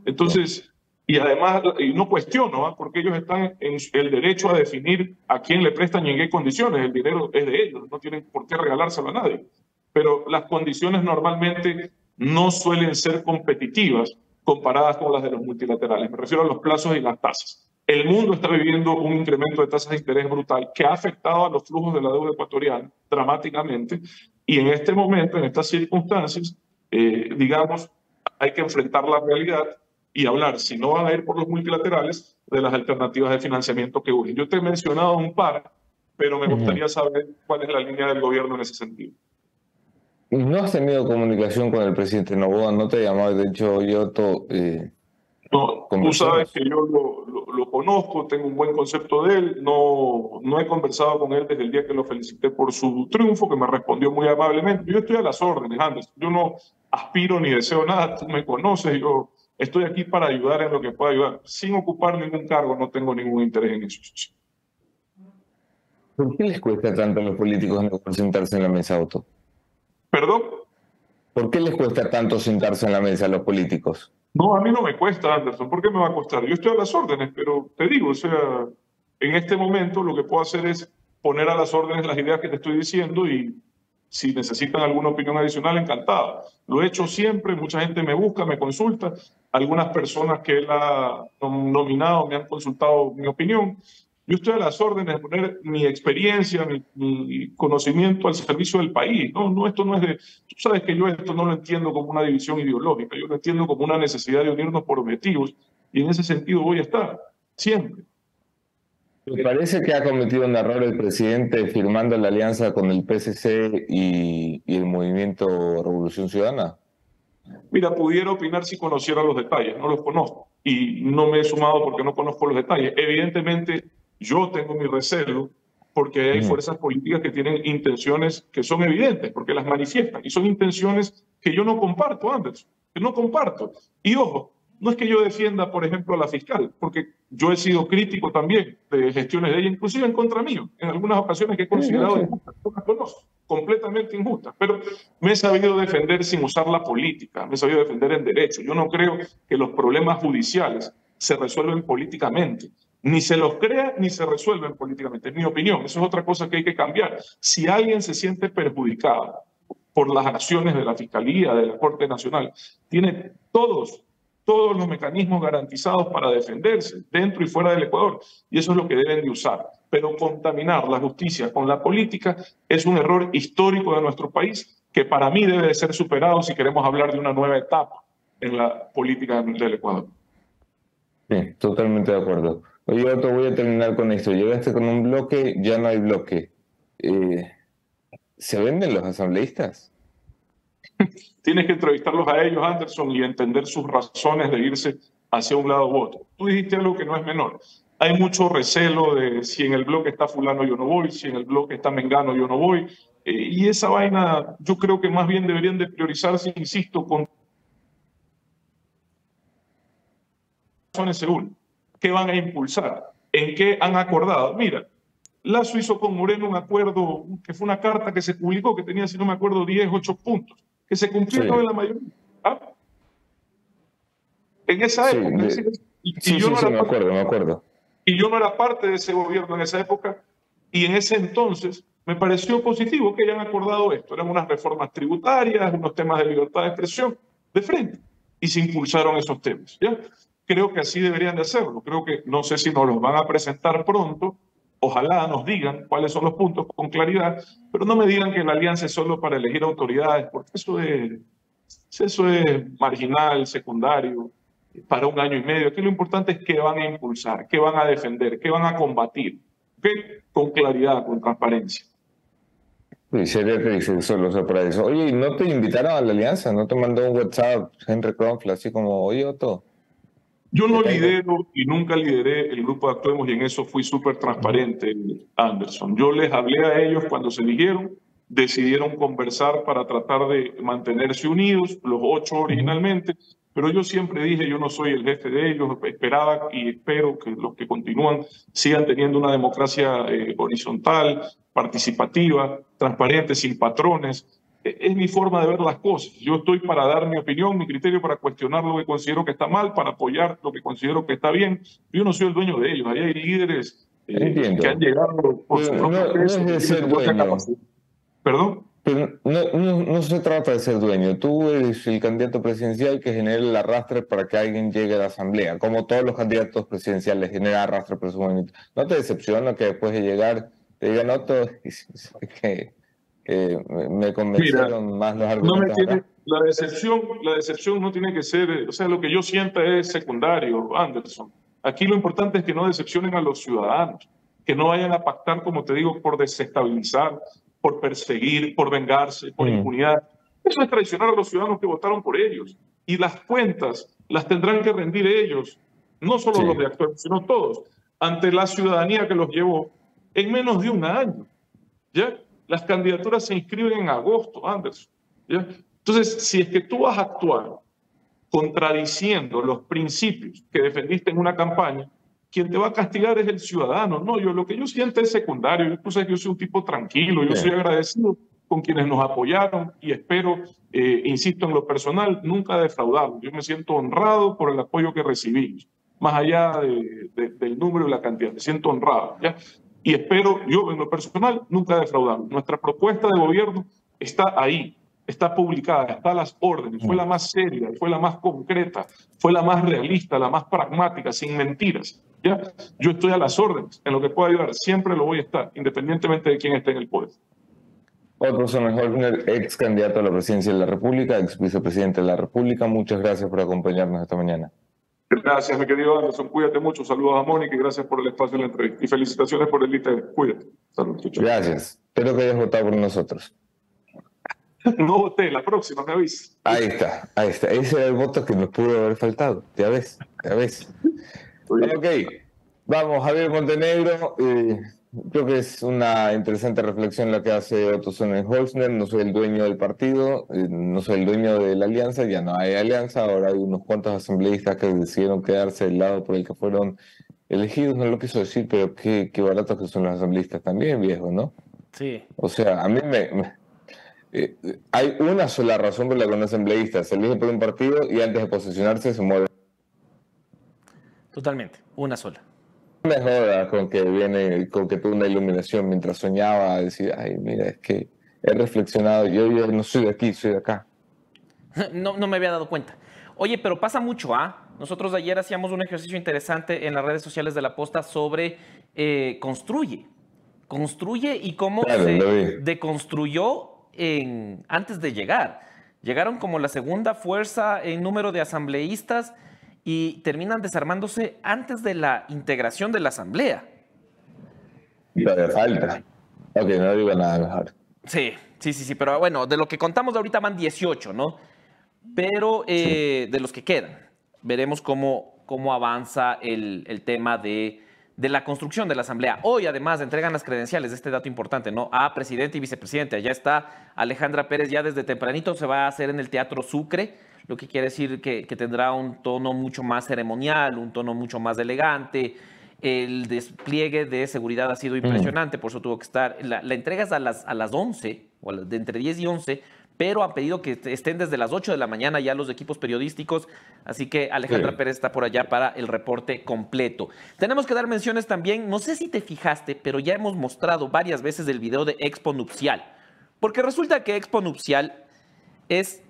Entonces, y además, no cuestiono, ¿ah? porque ellos están en el derecho a definir a quién le prestan y en qué condiciones. El dinero es de ellos, no tienen por qué regalárselo a nadie. Pero las condiciones normalmente no suelen ser competitivas comparadas con las de los multilaterales. Me refiero a los plazos y las tasas. El mundo está viviendo un incremento de tasas de interés brutal que ha afectado a los flujos de la deuda ecuatoriana dramáticamente y en este momento, en estas circunstancias, eh, digamos, hay que enfrentar la realidad y hablar, si no van a ir por los multilaterales, de las alternativas de financiamiento que urgen. Yo te he mencionado un par, pero me gustaría saber cuál es la línea del gobierno en ese sentido. ¿No has tenido comunicación con el presidente Novoa? ¿No te llamado? De hecho, yo... Eh, no, tú sabes que yo lo, lo, lo, conozco, tengo un buen concepto de él, no, no he conversado con él desde el día que lo felicité por su triunfo, que me respondió muy amablemente. Yo estoy a las órdenes, Andrés, yo no aspiro ni deseo nada, tú me conoces, yo estoy aquí para ayudar en lo que pueda ayudar. Sin ocupar ningún cargo, no tengo ningún interés en eso. ¿Por qué les cuesta tanto a los políticos no sentarse en la mesa auto? ¿Perdón? ¿Por qué les cuesta tanto sentarse en la mesa a los políticos? No, a mí no me cuesta, Anderson. ¿Por qué me va a costar? Yo estoy a las órdenes, pero te digo, o sea, en este momento lo que puedo hacer es poner a las órdenes las ideas que te estoy diciendo y si necesitan alguna opinión adicional, encantado. Lo he hecho siempre, mucha gente me busca, me consulta, algunas personas que él ha nominado me han consultado mi opinión. Yo estoy a las órdenes de poner mi experiencia, mi, mi, conocimiento al servicio del país. No, no, esto no es de... Tú sabes que yo esto no lo entiendo como una división ideológica, yo lo entiendo como una necesidad de unirnos por objetivos y en ese sentido voy a estar, siempre. ¿Me parece que ha cometido un error el presidente firmando la alianza con el PSC y, y el movimiento Revolución Ciudadana? Mira, pudiera opinar si conociera los detalles, no los conozco y no me he sumado porque no conozco los detalles. Evidentemente, yo tengo mi recelo porque hay fuerzas políticas que tienen intenciones que son evidentes, porque las manifiestan, y son intenciones que yo no comparto, Anderson, que no comparto. Y ojo, no es que yo defienda, por ejemplo, a la fiscal, porque yo he sido crítico también de gestiones de ella, inclusive en contra mío, en algunas ocasiones que he considerado injustas, no conozco, completamente injustas, pero me he sabido defender sin usar la política, me he sabido defender en derecho. Yo no creo que los problemas judiciales se resuelven políticamente ni se los crea ni se resuelven políticamente. Es mi opinión. Eso es otra cosa que hay que cambiar. Si alguien se siente perjudicado por las acciones de la Fiscalía, de la Corte Nacional, tiene todos, todos los mecanismos garantizados para defenderse dentro y fuera del Ecuador. Y eso es lo que deben de usar. Pero contaminar la justicia con la política es un error histórico de nuestro país que para mí debe de ser superado si queremos hablar de una nueva etapa en la política del Ecuador. Sí, totalmente de acuerdo. Oye, Otto, voy a terminar con esto. Llegaste con un bloque, ya no hay bloque. Eh, ¿Se venden los asambleístas? Tienes que entrevistarlos a ellos, Anderson, y entender sus razones de irse hacia un lado u otro. Tú dijiste algo que no es menor. Hay mucho recelo de si en el bloque está fulano yo no voy, si en el bloque está mengano yo no voy. Eh, y esa vaina yo creo que más bien deberían de priorizarse, insisto, con razones según ¿Qué van a impulsar? ¿En qué han acordado? Mira, Lazo hizo con Moreno un acuerdo que fue una carta que se publicó que tenía, si no me acuerdo, 10, 8 puntos, que se cumplió sí. en la mayoría. ¿Ah? En esa Sí, época. de- y, Sí, yo sí, no me acuerdo, me acuerdo. y yo no era parte de ese gobierno en esa época, y en ese entonces me pareció positivo que hayan acordado esto. Eran unas reformas tributarias, unos temas de libertad de expresión, de frente, y se impulsaron esos temas. ¿ya? Creo que así deberían de hacerlo. Creo que no sé si nos los van a presentar pronto. Ojalá nos digan cuáles son los puntos con claridad, pero no me digan que la alianza es solo para elegir autoridades, porque eso es, eso es marginal, secundario. para un año y medio. Aquí lo importante es qué van a impulsar, qué van a defender, qué van a combatir, con claridad, con transparencia. Y sería que dice solo para eso. Oye, ¿y no te invitaron a la alianza? ¿No te mandó un WhatsApp Henry Kronfle así como, oye, Otto? Yo no lidero y nunca lideré el grupo de Actuemos y en eso fui súper transparente, Anderson. Yo les hablé a ellos cuando se eligieron, decidieron conversar para tratar de mantenerse unidos, los ocho originalmente, pero yo siempre dije, yo no soy el jefe de ellos, esperaba y espero que los que continúan sigan teniendo una democracia eh, horizontal, participativa, transparente, sin patrones. E, es mi forma de ver las cosas. Yo estoy para dar mi opinión, mi criterio, para cuestionar lo que considero que está mal, para apoyar lo que considero que está bien. Yo no soy el dueño de ellos. Ahí hay líderes eh, que han llegado por su no, no es de ser dueño. ¿Perdón? Pero no, no, se trata de ser dueño. Tú eres el candidato presidencial que genera el arrastre para que alguien llegue a la asamblea, como todos los candidatos presidenciales genera arrastre por su movimiento. ¿No te decepciona que después de llegar te digan otro que, que me convencieron más los argumentos? No la, decepción, la decepción no tiene que ser, o sea, lo que yo sienta es secundario, Anderson. Aquí lo importante es que no decepcionen a los ciudadanos, que no vayan a pactar, como te digo, por desestabilizar, por perseguir, por vengarse, por mm. impunidad. Eso es traicionar a los ciudadanos que votaron por ellos. Y las cuentas las tendrán que rendir ellos, no solo los de actuar, sino todos, ante la ciudadanía que los llevó en menos de un año. ¿ya? Las candidaturas se inscriben en agosto, Anderson. ¿ya? Entonces, si es que tú vas a actuar contradiciendo los principios que defendiste en una campaña, quien te va a castigar es el ciudadano. No, yo lo que yo siento es secundario. Yo, tú sabes que yo soy un tipo tranquilo, yo soy agradecido con quienes nos apoyaron y espero, eh, insisto en lo personal, nunca defraudarlos. Yo me siento honrado por el apoyo que recibimos, más allá del número y la cantidad. Me siento honrado. ¿ya? Y espero, yo en lo personal, nunca defraudarlos. Nuestra propuesta de gobierno está ahí, está publicada, está a las órdenes, fue la más seria, fue la más concreta, fue la más realista, la más pragmática, sin mentiras. ¿ya? Yo estoy a las órdenes, en lo que pueda ayudar, siempre lo voy a estar, independientemente de quién esté en el poder. Otro profesor Holzner, ex candidato a la presidencia de la República, ex vicepresidente de la República, muchas gracias por acompañarnos esta mañana. Gracias, mi querido Anderson. Cuídate mucho. Saludos a Mónica y gracias por el espacio en la entrevista. Y felicitaciones por el ITV. Cuídate. Saludos. Gracias. Espero que hayas votado por nosotros. No voté, la próxima me avisas. Ahí está, ahí está. Ese era el voto que nos pudo haber faltado. Ya ves, ya ves. Ok, vamos, Javier Montenegro. Eh, creo que es una interesante reflexión la que hace Otto Sonnenholzner. No soy el dueño del partido, eh, no soy el dueño de la alianza, ya no hay alianza. Ahora hay unos cuantos asambleístas que decidieron quedarse del lado por el que fueron elegidos. No lo quiso decir, pero qué, qué baratos que son los asambleístas también, viejo, ¿no? Sí. O sea, a mí me, eh, hay una sola razón por la que un asambleísta se elige por un partido y antes de posicionarse se mueve Totalmente, una sola. Me jodas con que viene, con que tuve una iluminación mientras soñaba, decir, ay, mira, es que he reflexionado, yo, yo no soy de aquí, soy de acá. No, no me había dado cuenta. Oye, pero pasa mucho, ¿ah? Nosotros ayer hacíamos un ejercicio interesante en las redes sociales de la posta sobre eh, construye. Construye y cómo se deconstruyó en, antes de llegar. Llegaron como la segunda fuerza en número de asambleístas y terminan desarmándose antes de la integración de la asamblea. de falta. Ok, no digo nada mejor. Sí, sí, sí, sí, pero bueno, de lo que contamos ahorita van 18, ¿no? Pero eh, de los que quedan, veremos cómo, cómo avanza el, el tema de, de, la construcción de la asamblea. Hoy, además, entregan las credenciales, este dato importante, ¿no? A presidente y vicepresidente. Allá está Alejandra Pérez, ya desde tempranito se va a hacer en el Teatro Sucre lo que quiere decir que, tendrá un tono mucho más ceremonial, un tono mucho más elegante. El despliegue de seguridad ha sido mm. impresionante, por eso tuvo que estar. La, entrega es a las, a las 11, o de entre 10 y 11, pero han pedido que estén desde las 8 de la mañana ya los equipos periodísticos, así que Alejandra Pérez está por allá para el reporte completo. Tenemos que dar menciones también, no sé si te fijaste, pero ya hemos mostrado varias veces el video de Expo Nupcial, porque resulta que Expo Nupcial es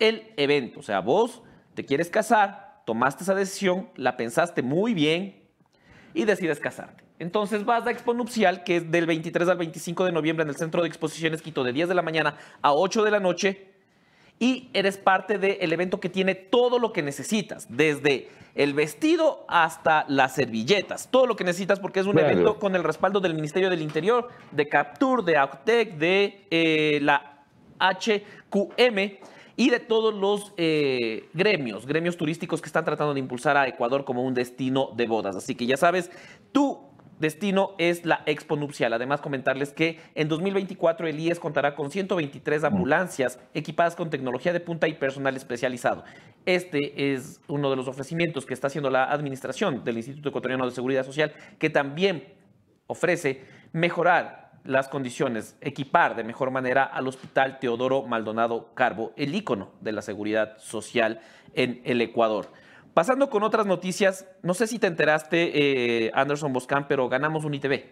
el evento. O sea, vos te quieres casar, tomaste esa decisión, la pensaste muy bien y decides casarte. Entonces vas a Expo Nupcial, que es del 23 al 25 de noviembre en el Centro de Exposiciones Quito, de 10 de la mañana a 8 de la noche. y eres parte del evento que tiene todo lo que necesitas, desde el vestido hasta las servilletas, todo lo que necesitas porque es un Claro. evento con el respaldo del Ministerio del Interior, de Captur, de Autec, de eh, la HQM y de todos los eh, gremios, gremios turísticos que están tratando de impulsar a Ecuador como un destino de bodas. Así que ya sabes, tu destino es la Expo Nupcial. Además, comentarles que en 2024 el IES contará con 123 ambulancias equipadas con tecnología de punta y personal especializado. Este es uno de los ofrecimientos que está haciendo la administración del Instituto Ecuatoriano de Seguridad Social, que también ofrece mejorar las condiciones, equipar de mejor manera al Hospital Teodoro Maldonado Carbo, el ícono de la seguridad social en el Ecuador. Pasando con otras noticias, no sé si te enteraste, eh, Anderson Boscan, pero ganamos un ITV.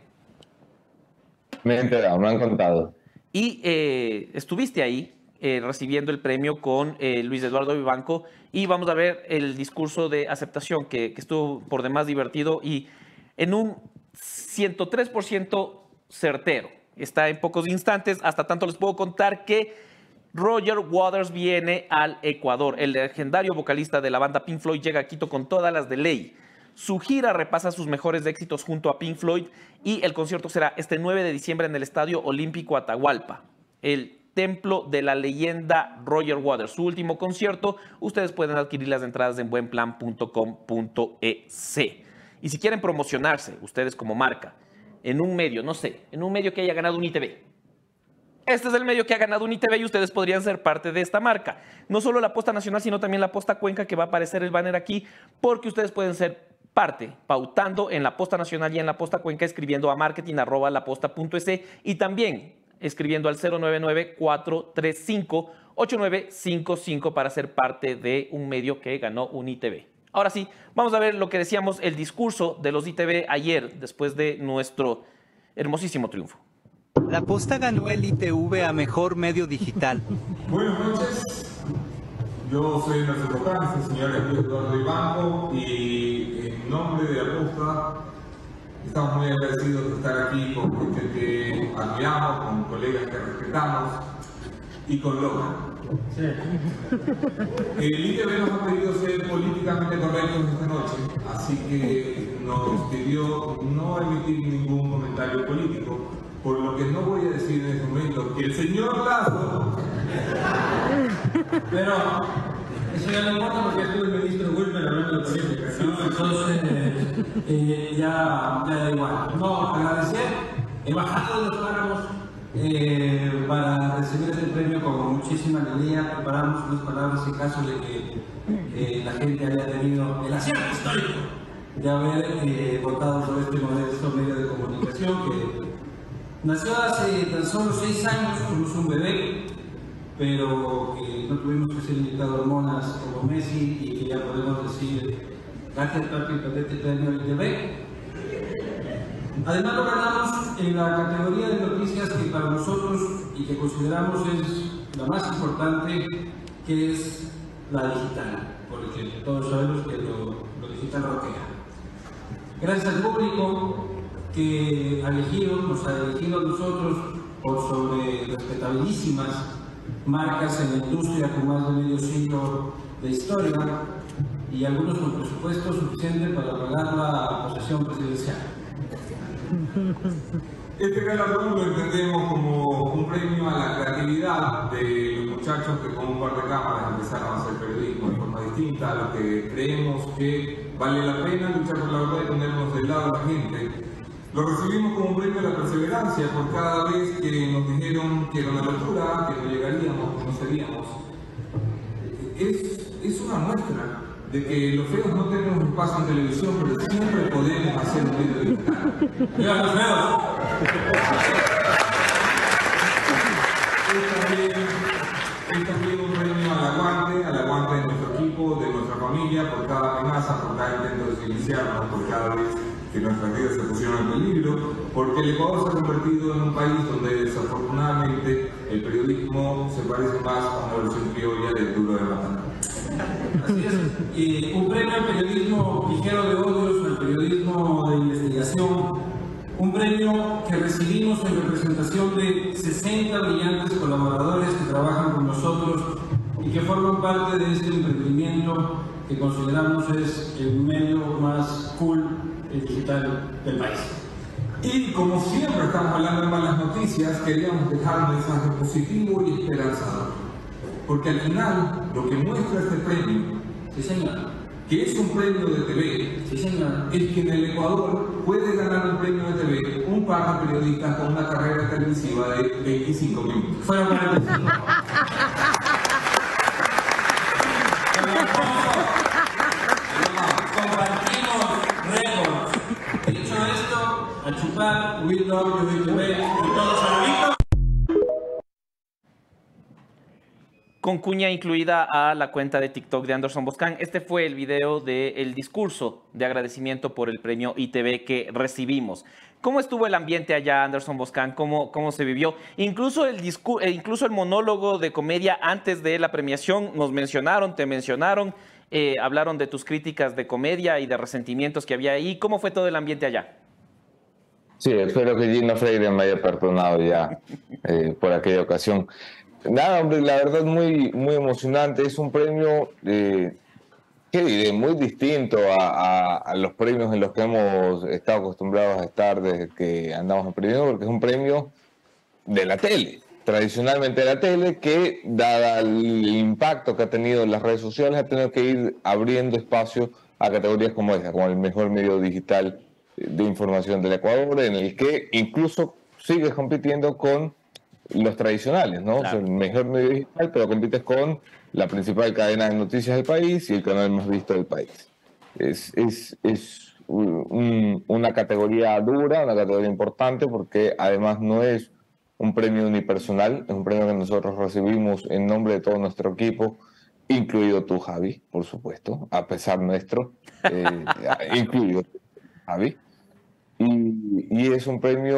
Me he enterado, me han contado. Y eh, estuviste ahí eh, recibiendo el premio con eh, Luis Eduardo Vivanco y vamos a ver el discurso de aceptación que, que estuvo por demás divertido y en un 103% certero. Está en pocos instantes, hasta tanto les puedo contar que Roger Waters viene al Ecuador. El legendario vocalista de la banda Pink Floyd llega a Quito con todas las de ley. Su gira repasa sus mejores éxitos junto a Pink Floyd y el concierto será este 9 de diciembre en el Estadio Olímpico Atahualpa, el templo de la leyenda Roger Waters. Su último concierto, ustedes pueden adquirir las entradas en buenplan.com.es. Y si quieren promocionarse, ustedes como marca, en un medio, no sé, en un medio que haya ganado un ITV, este es el medio que ha ganado un ITV y ustedes podrían ser parte de esta marca. No solo la Posta Nacional, sino también la Posta Cuenca, que va a aparecer el banner aquí, porque ustedes pueden ser parte, pautando en la Posta Nacional y en la Posta Cuenca, escribiendo a marketing arroba y también escribiendo al 099-435-8955 para ser parte de un medio que ganó un ITV. Ahora sí, vamos a ver lo que decíamos, el discurso de los ITV ayer, después de nuestro hermosísimo triunfo. La Posta ganó el ITV a Mejor Medio Digital. Buenas noches, yo soy Nelson Bocán, el señor Eduardo Ibanco y en nombre de la Posta estamos muy agradecidos de estar aquí con gente que admiramos, con colegas que respetamos y con Logan. El ITV nos ha pedido ser políticamente correctos esta noche, así que nos pidió no emitir ningún comentario político, por lo que no voy a decir en este momento que el señor Lazo Pero eso ya no importa porque estuvo el ministro Wilmer hablando de política, ¿no? Entonces eh, ya, ya da igual. No, agradecer, he de los páramos eh, para recibir ese premio con muchísima alegría. Preparamos unas palabras en caso de que eh, la gente haya tenido el acierto histórico de haber votado por este modesto medio de comunicación que nació hace tan solo seis años, somos un bebé pero que no tuvimos que ser inyectados hormonas como Messi y que ya podemos decir gracias Papi este premio del TV. Además lo ganamos en la categoría de noticias que para nosotros y que consideramos es la más importante, que es la digital, porque todos sabemos que lo, lo digital roquea. Gracias al público que elegido, nos ha elegido a nosotros por sobre respetabilísimas marcas en la industria con más de medio siglo de historia y algunos con presupuesto suficiente para pagar la posesión presidencial. Este galardón lo entendemos como un premio a la creatividad de los muchachos que con un par de cámaras empezaron a hacer periodismo de forma distinta a lo que creemos que vale la pena luchar por la verdad y ponernos del lado de la gente. Lo recibimos como un premio a la perseverancia por cada vez que nos dijeron que era una locura, que no llegaríamos, que no seríamos. Es, es una muestra de que los feos no tenemos espacio en televisión, pero siempre podemos hacer un video digital. ¡Viva los feos! Es también, es también un premio al aguante, al aguante de nuestro equipo, de nuestra familia, por cada amenaza, por cada intento de silenciarnos, por cada vez que nuestras vidas se pusieron en peligro, porque el Ecuador se ha convertido en un país donde desafortunadamente el periodismo se parece más a una versión criolla del duro de matar. Así es. Un premio al periodismo ligero de odios, al periodismo de investigación, un premio que recibimos en representación de 60 brillantes colaboradores que trabajan con nosotros y que forman parte de este emprendimiento que consideramos es el medio más cool digital del país. Y como siempre estamos hablando de malas noticias, queríamos dejar un mensaje positivo y esperanzador. Porque al final, lo que muestra este premio, Sí, señor. que es un premio de TV, Sí, señor. es que en el Ecuador puede ganar un premio de TV un par de periodistas con una carrera televisiva de 25 minutos. Fueron 45. Compartimos récords. Dicho esto, con cuña incluida a la cuenta de TikTok de Anderson Boscan. Este fue el video del discurso de agradecimiento por el premio ITV que recibimos. ¿Cómo estuvo el ambiente allá, Anderson Boscan? ¿Cómo, cómo se vivió? Incluso el, eh, incluso el monólogo de comedia antes de la premiación nos mencionaron, te mencionaron, eh, hablaron de tus críticas de comedia y de resentimientos que había ahí. ¿Cómo fue todo el ambiente allá? Sí, espero que Gino Freire me haya perdonado ya eh, por aquella ocasión. Nada, hombre, la verdad muy, muy emocionante. Es un premio, eh, ¿qué diré? Muy distinto a, los premios en los que hemos estado acostumbrados a estar desde que andamos en premio, porque es un premio de la tele, tradicionalmente de la tele, que dada el impacto que ha tenido en las redes sociales, ha tenido que ir abriendo espacio a categorías como esta, como el mejor medio digital de información del Ecuador, en el que incluso sigue compitiendo con los tradicionales, ¿no? O sea, el mejor medio digital, pero compites con la principal cadena de noticias del país y el canal más visto del país. Es, es, es un- una categoría dura, una categoría importante, porque además no es un premio unipersonal, es un premio que nosotros recibimos en nombre de todo nuestro equipo, incluido tú, Javi, por supuesto, a pesar nuestro, eh, incluido Y, y es un premio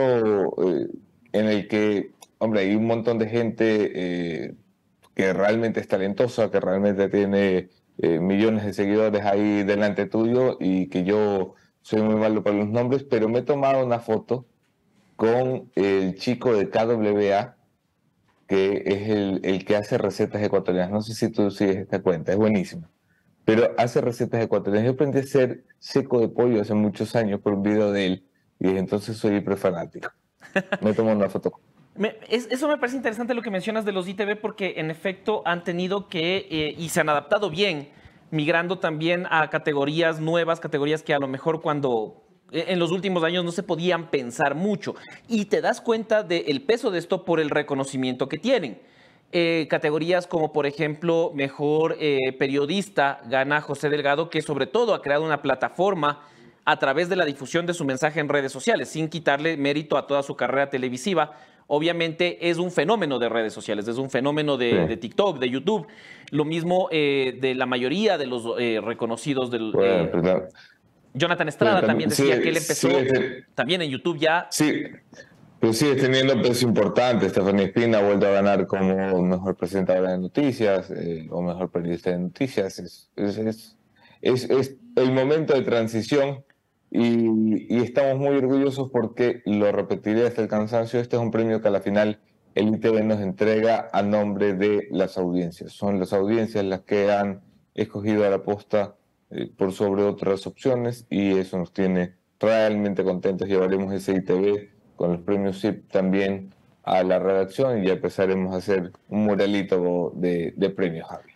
eh, en el que, hombre, hay un montón de gente eh, que realmente es talentosa, que realmente tiene eh, millones de seguidores ahí delante tuyo y que yo soy muy malo para los nombres, pero me he tomado una foto con el chico de KWA, que es el, el que hace recetas ecuatorianas. No sé si tú sigues esta cuenta, es buenísima. Pero hace recetas ecuatorianas. Yo aprendí a hacer seco de pollo hace muchos años por un video de él y desde entonces soy hiper fanático. Me tomo una foto. Me- es- eso me parece interesante lo que mencionas de los ITV porque en efecto han tenido que, eh, y se han adaptado bien, migrando también a categorías nuevas, categorías que a lo mejor cuando eh, en los últimos años no se podían pensar mucho. Y te das cuenta del peso de esto por el reconocimiento que tienen. Eh, categorías como por ejemplo mejor eh, periodista gana José Delgado, que sobre todo ha creado una plataforma a través de la difusión de su mensaje en redes sociales, sin quitarle mérito a toda su carrera televisiva. Obviamente es un fenómeno de redes sociales, es un fenómeno de, Sí. de TikTok, de YouTube. Lo mismo eh, de la mayoría de los eh, reconocidos del... Bueno, pues, Jonathan Estrada también decía que él empezó sí. también en YouTube ya. Sí, pero sigue teniendo peso importante. Stephanie Espina ha vuelto a ganar como mejor presentadora de noticias eh, o mejor periodista de noticias. Es, es, es, el momento de transición y, y estamos muy orgullosos porque, lo repetiré hasta el cansancio, este es un premio que a la final el ITV nos entrega a nombre de las audiencias. Son las audiencias las que han escogido a la posta eh, por sobre otras opciones y eso nos tiene realmente contentos. Llevaremos ese ITV con los premios SIP también a la redacción y ya empezaremos a hacer un muralito de, de premios, Javi.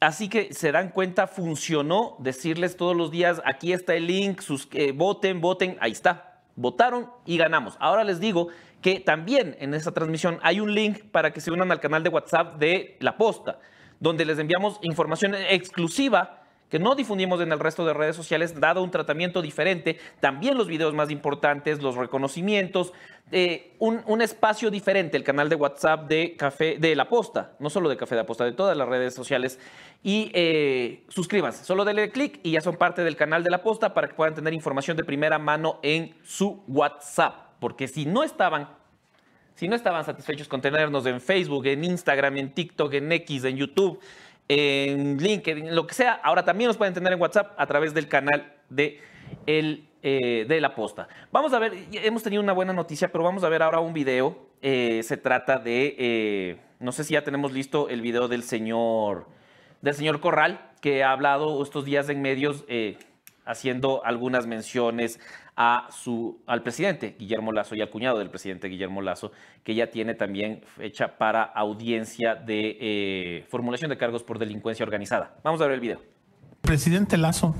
Así que se dan cuenta, funcionó decirles todos los días, aquí está el link, sus, eh, voten, voten, ahí está, votaron y ganamos. Ahora les digo que también en esta transmisión hay un link para que se unan al canal de WhatsApp de La Posta, donde les enviamos información exclusiva que no difundimos en el resto de redes sociales, dado un tratamiento diferente, también los videos más importantes, los reconocimientos, eh, un, un espacio diferente, el canal de WhatsApp de Café de La Posta, no solo de Café de la Posta, de todas las redes sociales. Y eh, suscríbanse, solo denle clic y ya son parte del canal de La Posta para que puedan tener información de primera mano en su WhatsApp. Porque si no estaban si no estaban satisfechos con tenernos en Facebook, en Instagram, en TikTok, en X, en YouTube, en LinkedIn, lo que sea, ahora también nos pueden tener en WhatsApp a través del canal de, el, eh, de la posta. Vamos a ver, hemos tenido una buena noticia, pero vamos a ver ahora un video eh, se trata de, eh, no sé si ya tenemos listo el video del señor, del señor Corral, que ha hablado estos días en medios haciendo algunas menciones a su, al presidente Guillermo Lazo y al cuñado del presidente Guillermo Lazo, que ya tiene también fecha para audiencia de eh, formulación de cargos por delincuencia organizada. Vamos a ver el video. presidente Lazo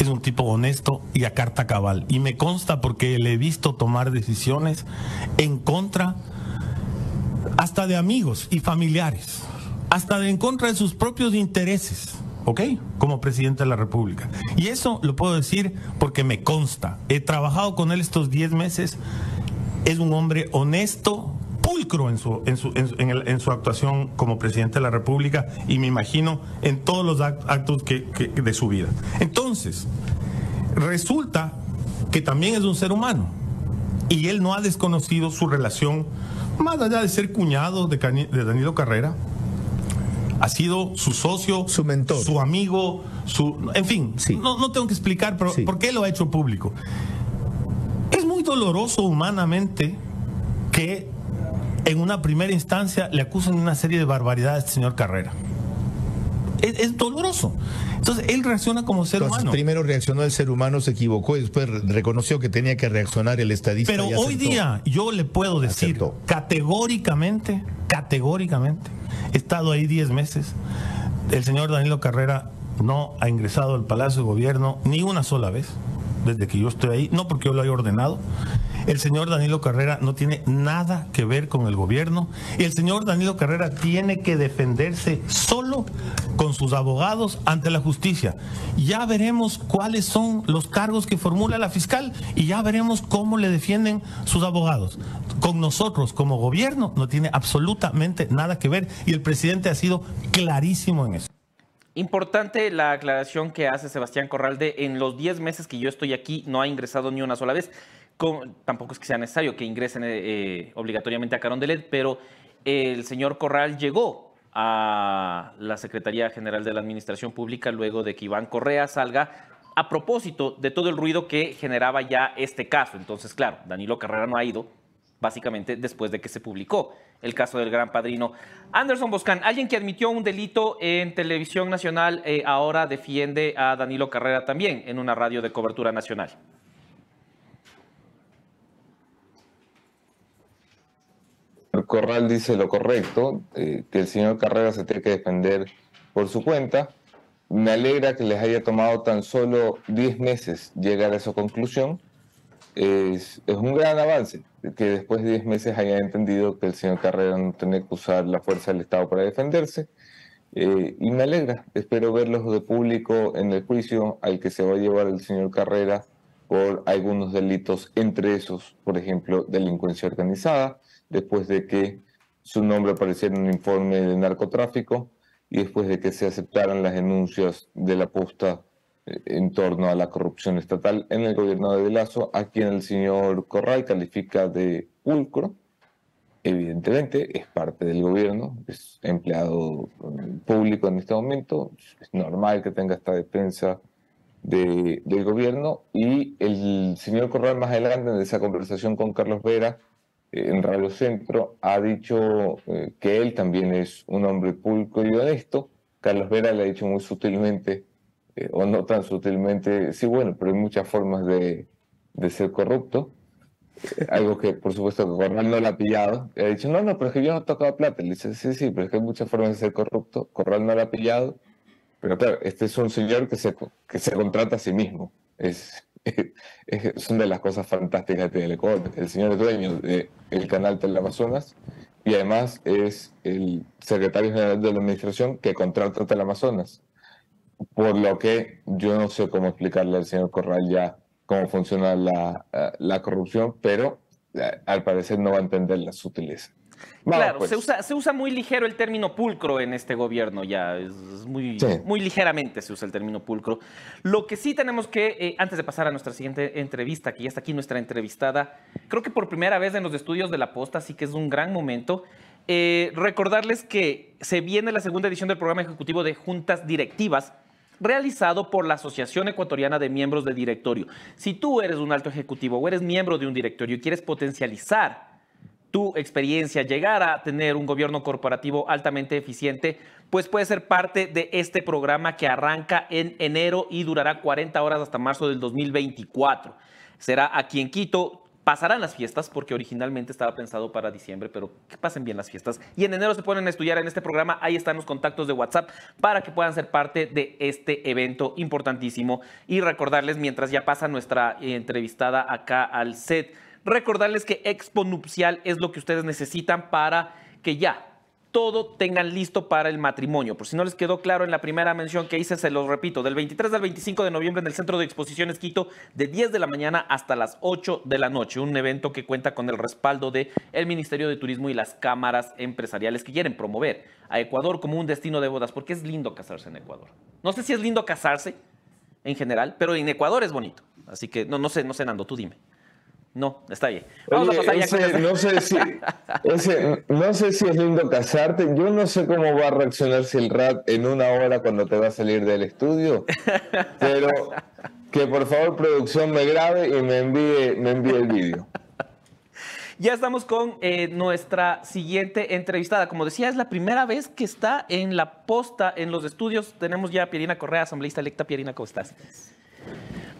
es un tipo honesto y a carta cabal. Y me consta porque le he visto tomar decisiones en contra hasta de amigos y familiares, hasta de en contra de sus propios intereses. ¿Ok? Como presidente de la República. Y eso lo puedo decir porque me consta. He trabajado con él estos 10 meses. Es un hombre honesto, pulcro en su, en su, en su, actuación como presidente de la República y me imagino en todos los act- actos que- de su vida. Entonces, resulta que también es un ser humano y él no ha desconocido su relación, más allá de ser cuñado de, de Danilo Carrera, ha sido su socio, su mentor, su amigo, su, en fin, no, no tengo que explicar, pero ¿por qué lo ha hecho público? Es muy doloroso humanamente que en una primera instancia le acusen de una serie de barbaridades a este señor Carrera. Es, es doloroso. Entonces él reacciona como ser Entonces, humano. primero reaccionó el ser humano, se equivocó y después re- reconoció que tenía que reaccionar el estadista. Pero hoy día yo le puedo decir categóricamente, categóricamente, he estado ahí 10 meses, el señor Danilo Carrera no ha ingresado al Palacio de Gobierno ni una sola vez desde que yo estoy ahí, no porque yo lo haya ordenado. El señor Danilo Carrera no tiene nada que ver con el gobierno y el señor Danilo Carrera tiene que defenderse solo con sus abogados ante la justicia. Ya veremos cuáles son los cargos que formula la fiscal y ya veremos cómo le defienden sus abogados. Con nosotros como gobierno no tiene absolutamente nada que ver y el presidente ha sido clarísimo en eso. Importante la aclaración que hace Sebastián Corral de en los 10 meses que yo estoy aquí no ha ingresado ni una sola vez. Con- tampoco es que sea necesario que ingresen eh, eh, obligatoriamente a Carondelet, pero el señor Corral llegó a la Secretaría General de la Administración Pública luego de que Iván Correa salga a propósito de todo el ruido que generaba ya este caso. Entonces, claro, Danilo Carrera no ha ido, básicamente después de que se publicó el caso del gran padrino. Anderson Boscan, alguien que admitió un delito en televisión nacional, eh, ahora defiende a Danilo Carrera también en una radio de cobertura nacional. Corral dice lo correcto, eh, que el señor Carrera se tiene que defender por su cuenta. Me alegra que les haya tomado tan solo 10 meses llegar a esa conclusión. Es, un gran avance que después de 10 meses hayan entendido que el señor Carrera no tiene que usar la fuerza del Estado para defenderse. Eh, y me alegra, espero verlos de público en el juicio al que se va a llevar el señor Carrera por algunos delitos, entre esos, por ejemplo, delincuencia organizada, después de que su nombre apareciera en un informe de narcotráfico y después de que se aceptaran las denuncias de la posta eh, en torno a la corrupción estatal en el gobierno de Lazo, a quien el señor Corral califica de pulcro. Evidentemente es parte del gobierno, es empleado público en este momento, es normal que tenga esta defensa de- del gobierno y el señor Corral más adelante en esa conversación con Carlos Vera en Radio Centro ha dicho eh, que él también es un hombre pulcro y honesto. Carlos Vera le ha dicho muy sutilmente, eh, o no tan sutilmente, sí, bueno, pero hay muchas formas de, de ser corrupto. Eh, algo que por supuesto que Corral no le ha pillado. Ha dicho, no, no, pero es que yo no he tocado plata. Le dice, sí, sí, pero es que hay muchas formas de ser corrupto. Corral no le ha pillado. Pero claro, este es un señor que se, que se contrata a sí mismo. Es, son de las cosas fantásticas de Telecom. El señor es dueño del canal Teleamazonas y además es el secretario general de la administración que contrata a Teleamazonas. Por lo que yo no sé cómo explicarle al señor Corral ya cómo funciona la, eh, la corrupción, pero eh, al parecer no va a entender la sutileza. Vamos, claro, pues. se, usa, se usa muy ligero el término pulcro en este gobierno ya, es, es muy, Sí. muy ligeramente se usa el término pulcro. Lo que sí tenemos que, eh, antes de pasar a nuestra siguiente entrevista, que ya está aquí nuestra entrevistada, creo que por primera vez en los estudios de la posta, así que es un gran momento, eh, recordarles que se viene la segunda edición del programa ejecutivo de juntas directivas realizado por la Asociación Ecuatoriana de Miembros de Directorio. Si tú eres un alto ejecutivo o eres miembro de un directorio y quieres potencializar tu experiencia, llegar a tener un gobierno corporativo altamente eficiente, pues puede ser parte de este programa que arranca en enero y durará 40 horas hasta marzo del 2024. Será aquí en Quito. Pasarán las fiestas porque originalmente estaba pensado para diciembre, pero que pasen bien las fiestas. Y en enero se ponen a estudiar en este programa. Ahí están los contactos de WhatsApp para que puedan ser parte de este evento importantísimo. Y recordarles, mientras ya pasa nuestra entrevistada acá al set, recordarles que Expo Nupcial es lo que ustedes necesitan para que ya todo tengan listo para el matrimonio. Por si no les quedó claro en la primera mención que hice, se los repito, del 23 al 25 de noviembre en el Centro de Exposiciones Quito, de 10 de la mañana hasta las 8 de la noche. Un evento que cuenta con el respaldo del el Ministerio de Turismo y las cámaras empresariales que quieren promover a Ecuador como un destino de bodas, porque es lindo casarse en Ecuador. No sé si es lindo casarse en general, pero en Ecuador es bonito. Así que no, no sé, no sé, Nando, tú dime. No, está bien. Vamos Oye, a pasar ya con ese, esta- no, sé si, ese- no sé si es lindo casarte. Yo no sé cómo va a reaccionar si el rat en una hora cuando te va a salir del estudio. Pero que por favor producción me grabe y me envíe, me envíe el vídeo. Ya estamos con eh, nuestra siguiente entrevistada. Como decía, es la primera vez que está en la posta en los estudios. Tenemos ya a Pierina Correa, asambleísta electa. Pierina, ¿cómo estás?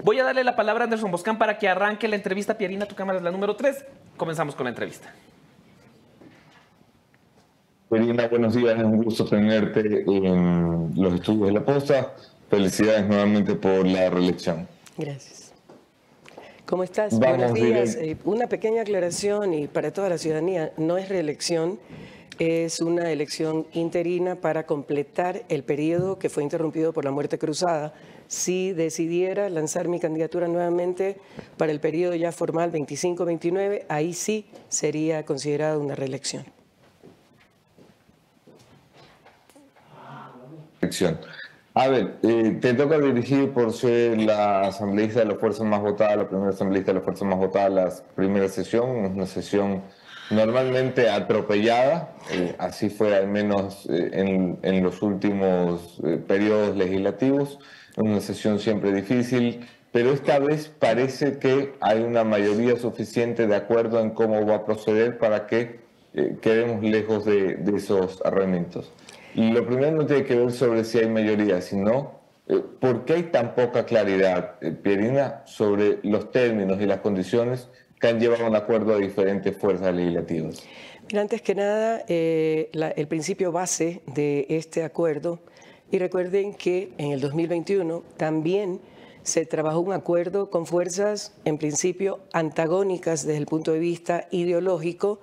Voy a darle la palabra a Anderson Boscán para que arranque la entrevista. Pierina, tu cámara es la número 3. Comenzamos con la entrevista. Verina, buenos días, es un gusto tenerte en los estudios de la posta. Felicidades nuevamente por la reelección. Gracias. ¿Cómo estás? Vamos, Buenos días. Eh, una pequeña aclaración y para toda la ciudadanía, no es reelección, es una elección interina para completar el periodo que fue interrumpido por la muerte cruzada. Si decidiera lanzar mi candidatura nuevamente para el periodo ya formal 25-29, ahí sí sería considerada una reelección. Elección. A ver, eh, te toca dirigir por ser la asambleísta de la fuerza más votada, la primera asambleísta de la fuerza más votada, la primera sesión, es una sesión normalmente atropellada, así fue al menos eh, en, en los últimos eh, periodos legislativos, una sesión siempre difícil, pero esta vez parece que hay una mayoría suficiente de acuerdo en cómo va a proceder para que eh, quedemos lejos de, de esos arreglamientos. Lo primero no tiene que ver sobre si hay mayoría, sino eh, por qué hay tan poca claridad, Pierina, sobre los términos y las condiciones que han llevado a un acuerdo a diferentes fuerzas legislativas. Mira, antes que nada, eh, el principio base de este acuerdo, y recuerden que en el 2021 también se trabajó un acuerdo con fuerzas, en principio, antagónicas desde el punto de vista ideológico,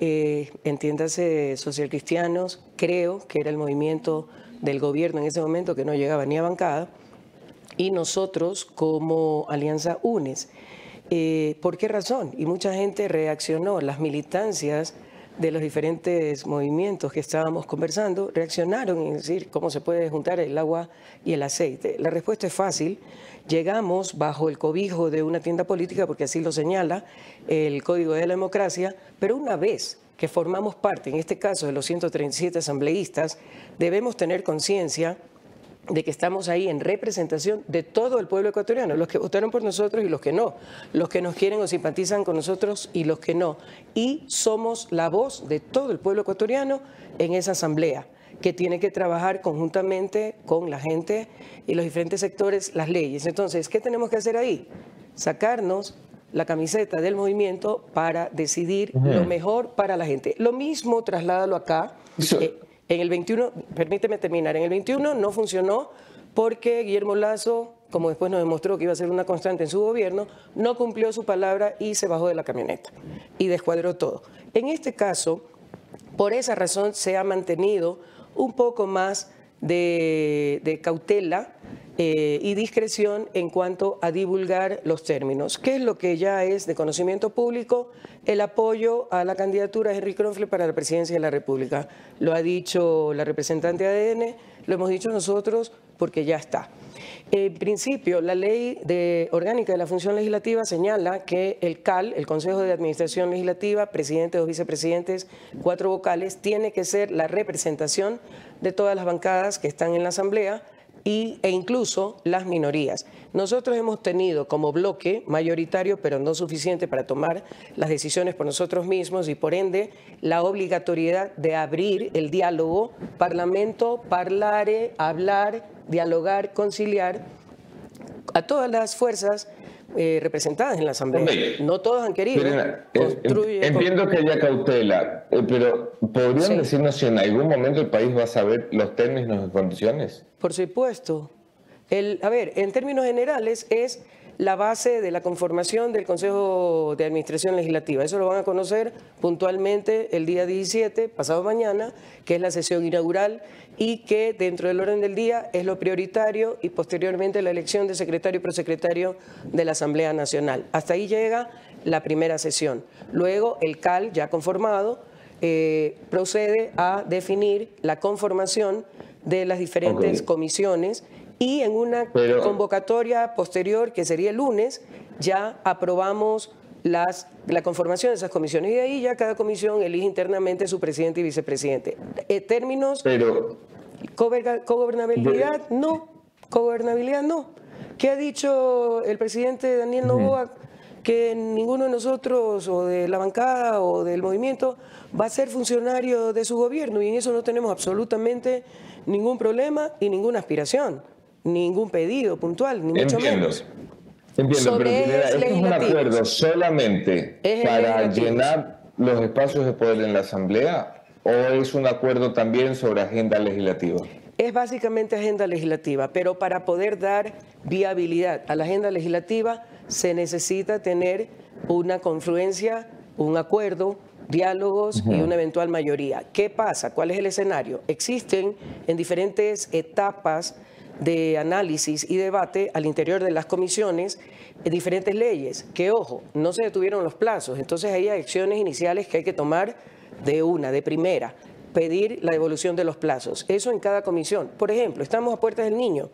eh, entiéndase socialcristianos, creo que era el movimiento del gobierno en ese momento que no llegaba ni a bancada, y nosotros como Alianza UNES. Eh, ¿Por qué razón? Y mucha gente reaccionó, las militancias de los diferentes movimientos que estábamos conversando reaccionaron en decir cómo se puede juntar el agua y el aceite. La respuesta es fácil. Llegamos bajo el cobijo de una tienda política, porque así lo señala el Código de la Democracia, pero una vez que formamos parte, en este caso de los 137 asambleístas, debemos tener conciencia de que estamos ahí en representación de todo el pueblo ecuatoriano, los que votaron por nosotros y los que no, los que nos quieren o simpatizan con nosotros y los que no. Y somos la voz de todo el pueblo ecuatoriano en esa asamblea, que tiene que trabajar conjuntamente con la gente y los diferentes sectores las leyes. Entonces, ¿qué tenemos que hacer ahí? Sacarnos la camiseta del movimiento para decidir lo mejor para la gente. Lo mismo trasládalo acá. Eh, en el 21, permíteme terminar, en el 21 no funcionó porque Guillermo Lazo, como después nos demostró que iba a ser una constante en su gobierno, no cumplió su palabra y se bajó de la camioneta y descuadró todo. En este caso, por esa razón se ha mantenido un poco más de, cautela eh, y discreción en cuanto a divulgar los términos. ¿Qué es lo que ya es de conocimiento público? El apoyo a la candidatura de Henry Kronfle para la presidencia de la República. Lo ha dicho la representante ADN, lo hemos dicho nosotros porque ya está. En principio, la ley de orgánica de la función legislativa señala que el CAL, el Consejo de Administración Legislativa, presidente, dos vicepresidentes, cuatro vocales, tiene que ser la representación de todas las bancadas que están en la Asamblea y, e incluso las minorías. Nosotros hemos tenido como bloque mayoritario, pero no suficiente para tomar las decisiones por nosotros mismos y por ende la obligatoriedad de abrir el diálogo, parlamento, parlare, hablar, dialogar, conciliar a todas las fuerzas eh, representadas en la Asamblea. No todos han querido. Eh, entiendo que haya cautela, eh, pero ¿podrían decirnos si en algún momento el país va a saber los términos y condiciones? Por supuesto. El, a ver, en términos generales es la base de la conformación del Consejo de Administración Legislativa. Eso lo van a conocer puntualmente el día 17, pasado mañana, que es la sesión inaugural y que dentro del orden del día es lo prioritario y posteriormente la elección de secretario y prosecretario de la Asamblea Nacional. Hasta ahí llega la primera sesión. Luego el CAL, ya conformado, eh, procede a definir la conformación de las diferentes comisiones y en una convocatoria posterior, que sería el lunes, ya aprobamos las, la conformación de esas comisiones. Y de ahí ya cada comisión elige internamente su presidente y vicepresidente. En términos... Pero... ¿Cogobernabilidad? No. ¿Cogobernabilidad? No. ¿Qué ha dicho el presidente Daniel Novoa? Que ninguno de nosotros, o de la bancada, o del movimiento, va a ser funcionario de su gobierno. Y en eso no tenemos absolutamente ningún problema y ninguna aspiración ningún pedido puntual, ni mucho menos. Entiendo, pero es un acuerdo solamente para llenar los espacios de poder en la Asamblea o es un acuerdo también sobre agenda legislativa? Es básicamente agenda legislativa, pero para poder dar viabilidad a la agenda legislativa se necesita tener una confluencia, un acuerdo, diálogos y una eventual mayoría. ¿Qué pasa? ¿Cuál es el escenario? Existen en diferentes etapas de análisis y debate al interior de las comisiones diferentes leyes, que ojo, no se detuvieron los plazos, entonces hay acciones iniciales que hay que tomar de una, de primera, pedir la devolución de los plazos. Eso en cada comisión. Por ejemplo, estamos a puertas del niño.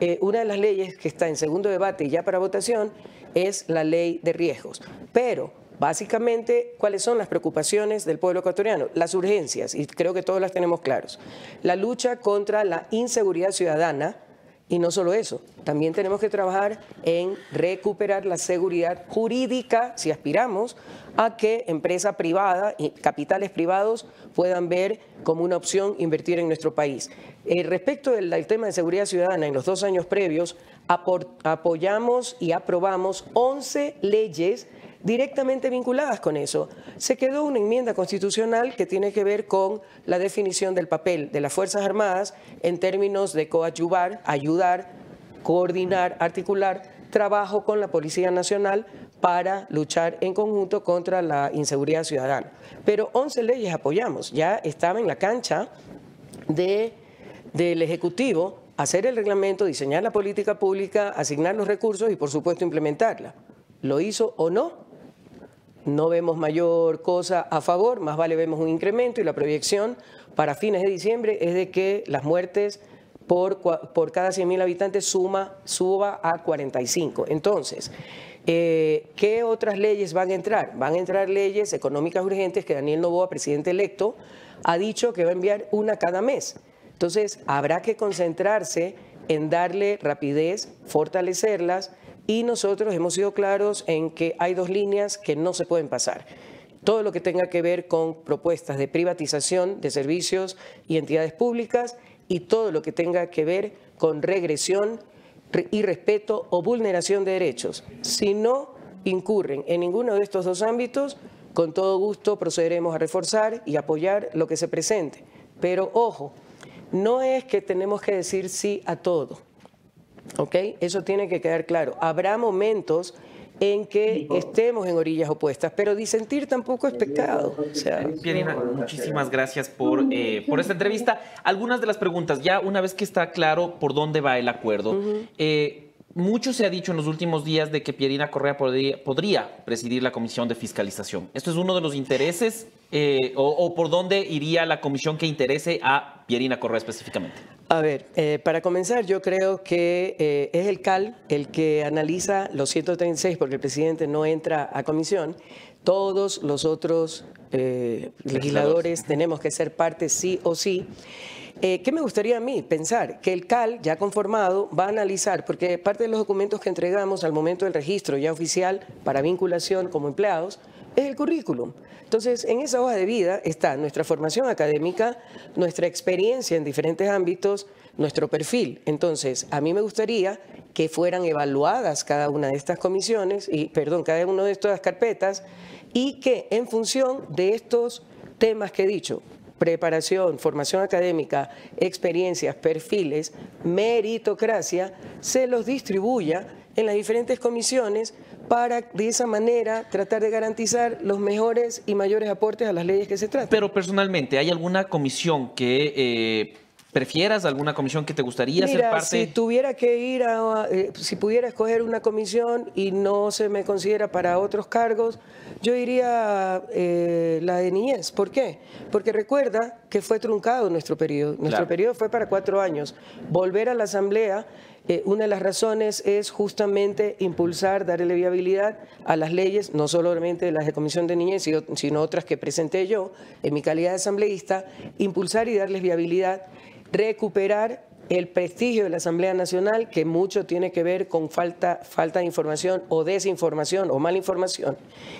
Eh, una de las leyes que está en segundo debate y ya para votación es la ley de riesgos. Pero Básicamente, ¿cuáles son las preocupaciones del pueblo ecuatoriano? Las urgencias, y creo que todos las tenemos claros. La lucha contra la inseguridad ciudadana, y no solo eso, también tenemos que trabajar en recuperar la seguridad jurídica, si aspiramos a que empresa privada y capitales privados puedan ver como una opción invertir en nuestro país. Eh, respecto del, tema de seguridad ciudadana, en los dos años previos apoyamos y aprobamos 11 leyes directamente vinculadas con eso. Se quedó una enmienda constitucional que tiene que ver con la definición del papel de las Fuerzas Armadas en términos de coadyuvar, ayudar, coordinar, articular trabajo con la Policía Nacional para luchar en conjunto contra la inseguridad ciudadana. Pero 11 leyes apoyamos, ya estaba en la cancha de, del Ejecutivo hacer el reglamento, diseñar la política pública, asignar los recursos y por supuesto implementarla. ¿Lo hizo o no? No vemos mayor cosa a favor, más vale vemos un incremento y la proyección para fines de diciembre es de que las muertes por, por cada 100.000 habitantes suma, suba a 45. Entonces, eh, ¿qué otras leyes van a entrar? Van a entrar leyes económicas urgentes que Daniel Novoa, presidente electo, ha dicho que va a enviar una cada mes. Entonces, habrá que concentrarse en darle rapidez, fortalecerlas, y nosotros hemos sido claros en que hay dos líneas que no se pueden pasar. Todo lo que tenga que ver con propuestas de privatización de servicios y entidades públicas y todo lo que tenga que ver con regresión, irrespeto o vulneración de derechos. Si no incurren en ninguno de estos dos ámbitos, con todo gusto procederemos a reforzar y apoyar lo que se presente. Pero ojo, no es que tenemos que decir sí a todo. ¿Ok? Eso tiene que quedar claro. Habrá momentos en que estemos en orillas opuestas, pero disentir tampoco es pecado. Pierina, muchísimas gracias por, eh, por esta entrevista. Algunas de las preguntas, ya una vez que está claro por dónde va el acuerdo, eh, mucho se ha dicho en los últimos días de que Pierina Correa podría, presidir la comisión de fiscalización. ¿Esto es uno de los intereses eh, o por dónde iría la comisión que interese a Pierina Correa específicamente? A ver, eh, para comenzar, yo creo que eh, es el CAL el que analiza los 136, porque el presidente no entra a comisión. Todos los otros legisladores tenemos que ser parte sí o sí. Eh, ¿Qué me gustaría a mí? Pensar que el CAL, ya conformado, va a analizar, porque parte de los documentos que entregamos al momento del registro ya oficial para vinculación como empleados, es el currículum. Entonces, en esa hoja de vida está nuestra formación académica, nuestra experiencia en diferentes ámbitos, nuestro perfil. Entonces, a mí me gustaría que fueran evaluadas cada una de estas comisiones, y perdón, cada una de estas carpetas, y que en función de estos temas que he dicho, preparación, formación académica, experiencias, perfiles, meritocracia, se los distribuya en las diferentes comisiones para de esa manera tratar de garantizar los mejores y mayores aportes a las leyes que se tratan. Pero personalmente, ¿hay alguna comisión que eh, prefieras, alguna comisión que te gustaría ser parte? si tuviera que ir a, eh, si pudiera escoger una comisión y no se me considera para otros cargos, yo iría eh, la de niñez. ¿Por qué? Porque recuerda que fue truncado nuestro periodo. Nuestro Claro. periodo fue para cuatro años. Volver a la asamblea, eh, una de las razones es justamente impulsar, darle viabilidad a las leyes, no solamente las de comisión de niñez, sino otras que presenté yo en mi calidad de asambleísta, impulsar y darles viabilidad, recuperar el prestigio de la Asamblea Nacional, que mucho tiene que ver con falta, falta de información o desinformación o mala información.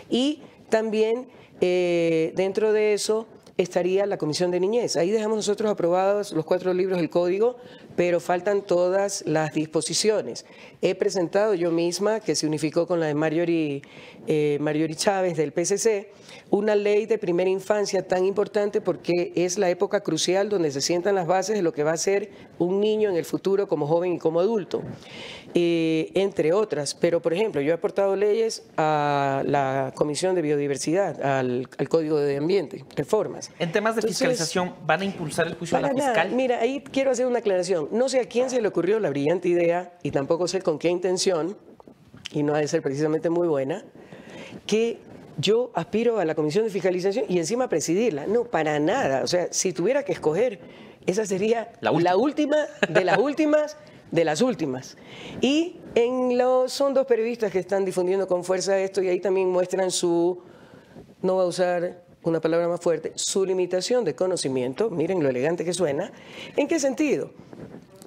Y también eh, dentro de eso estaría la Comisión de Niñez. Ahí dejamos nosotros aprobados los cuatro libros del código, pero faltan todas las disposiciones. He presentado yo misma, que se unificó con la de Marjorie, eh, Marjorie Chávez del PCC, una ley de primera infancia tan importante porque es la época crucial donde se sientan las bases de lo que va a ser un niño en el futuro como joven y como adulto, eh, entre otras. Pero, por ejemplo, yo he aportado leyes a la Comisión de Biodiversidad, al, al Código de Ambiente, reformas. En temas de Entonces, fiscalización, ¿van a impulsar el juicio a la nada. fiscal? Mira, ahí quiero hacer una aclaración. No sé a quién se le ocurrió la brillante idea, y tampoco sé con qué intención, y no ha de ser precisamente muy buena, que yo aspiro a la comisión de fiscalización y encima presidirla. No, para nada. O sea, si tuviera que escoger, esa sería la última, de las últimas de las últimas. Y en los, son dos periodistas que están difundiendo con fuerza esto y ahí también muestran su, no voy a usar una palabra más fuerte, su limitación de conocimiento, miren lo elegante que suena. ¿En qué sentido?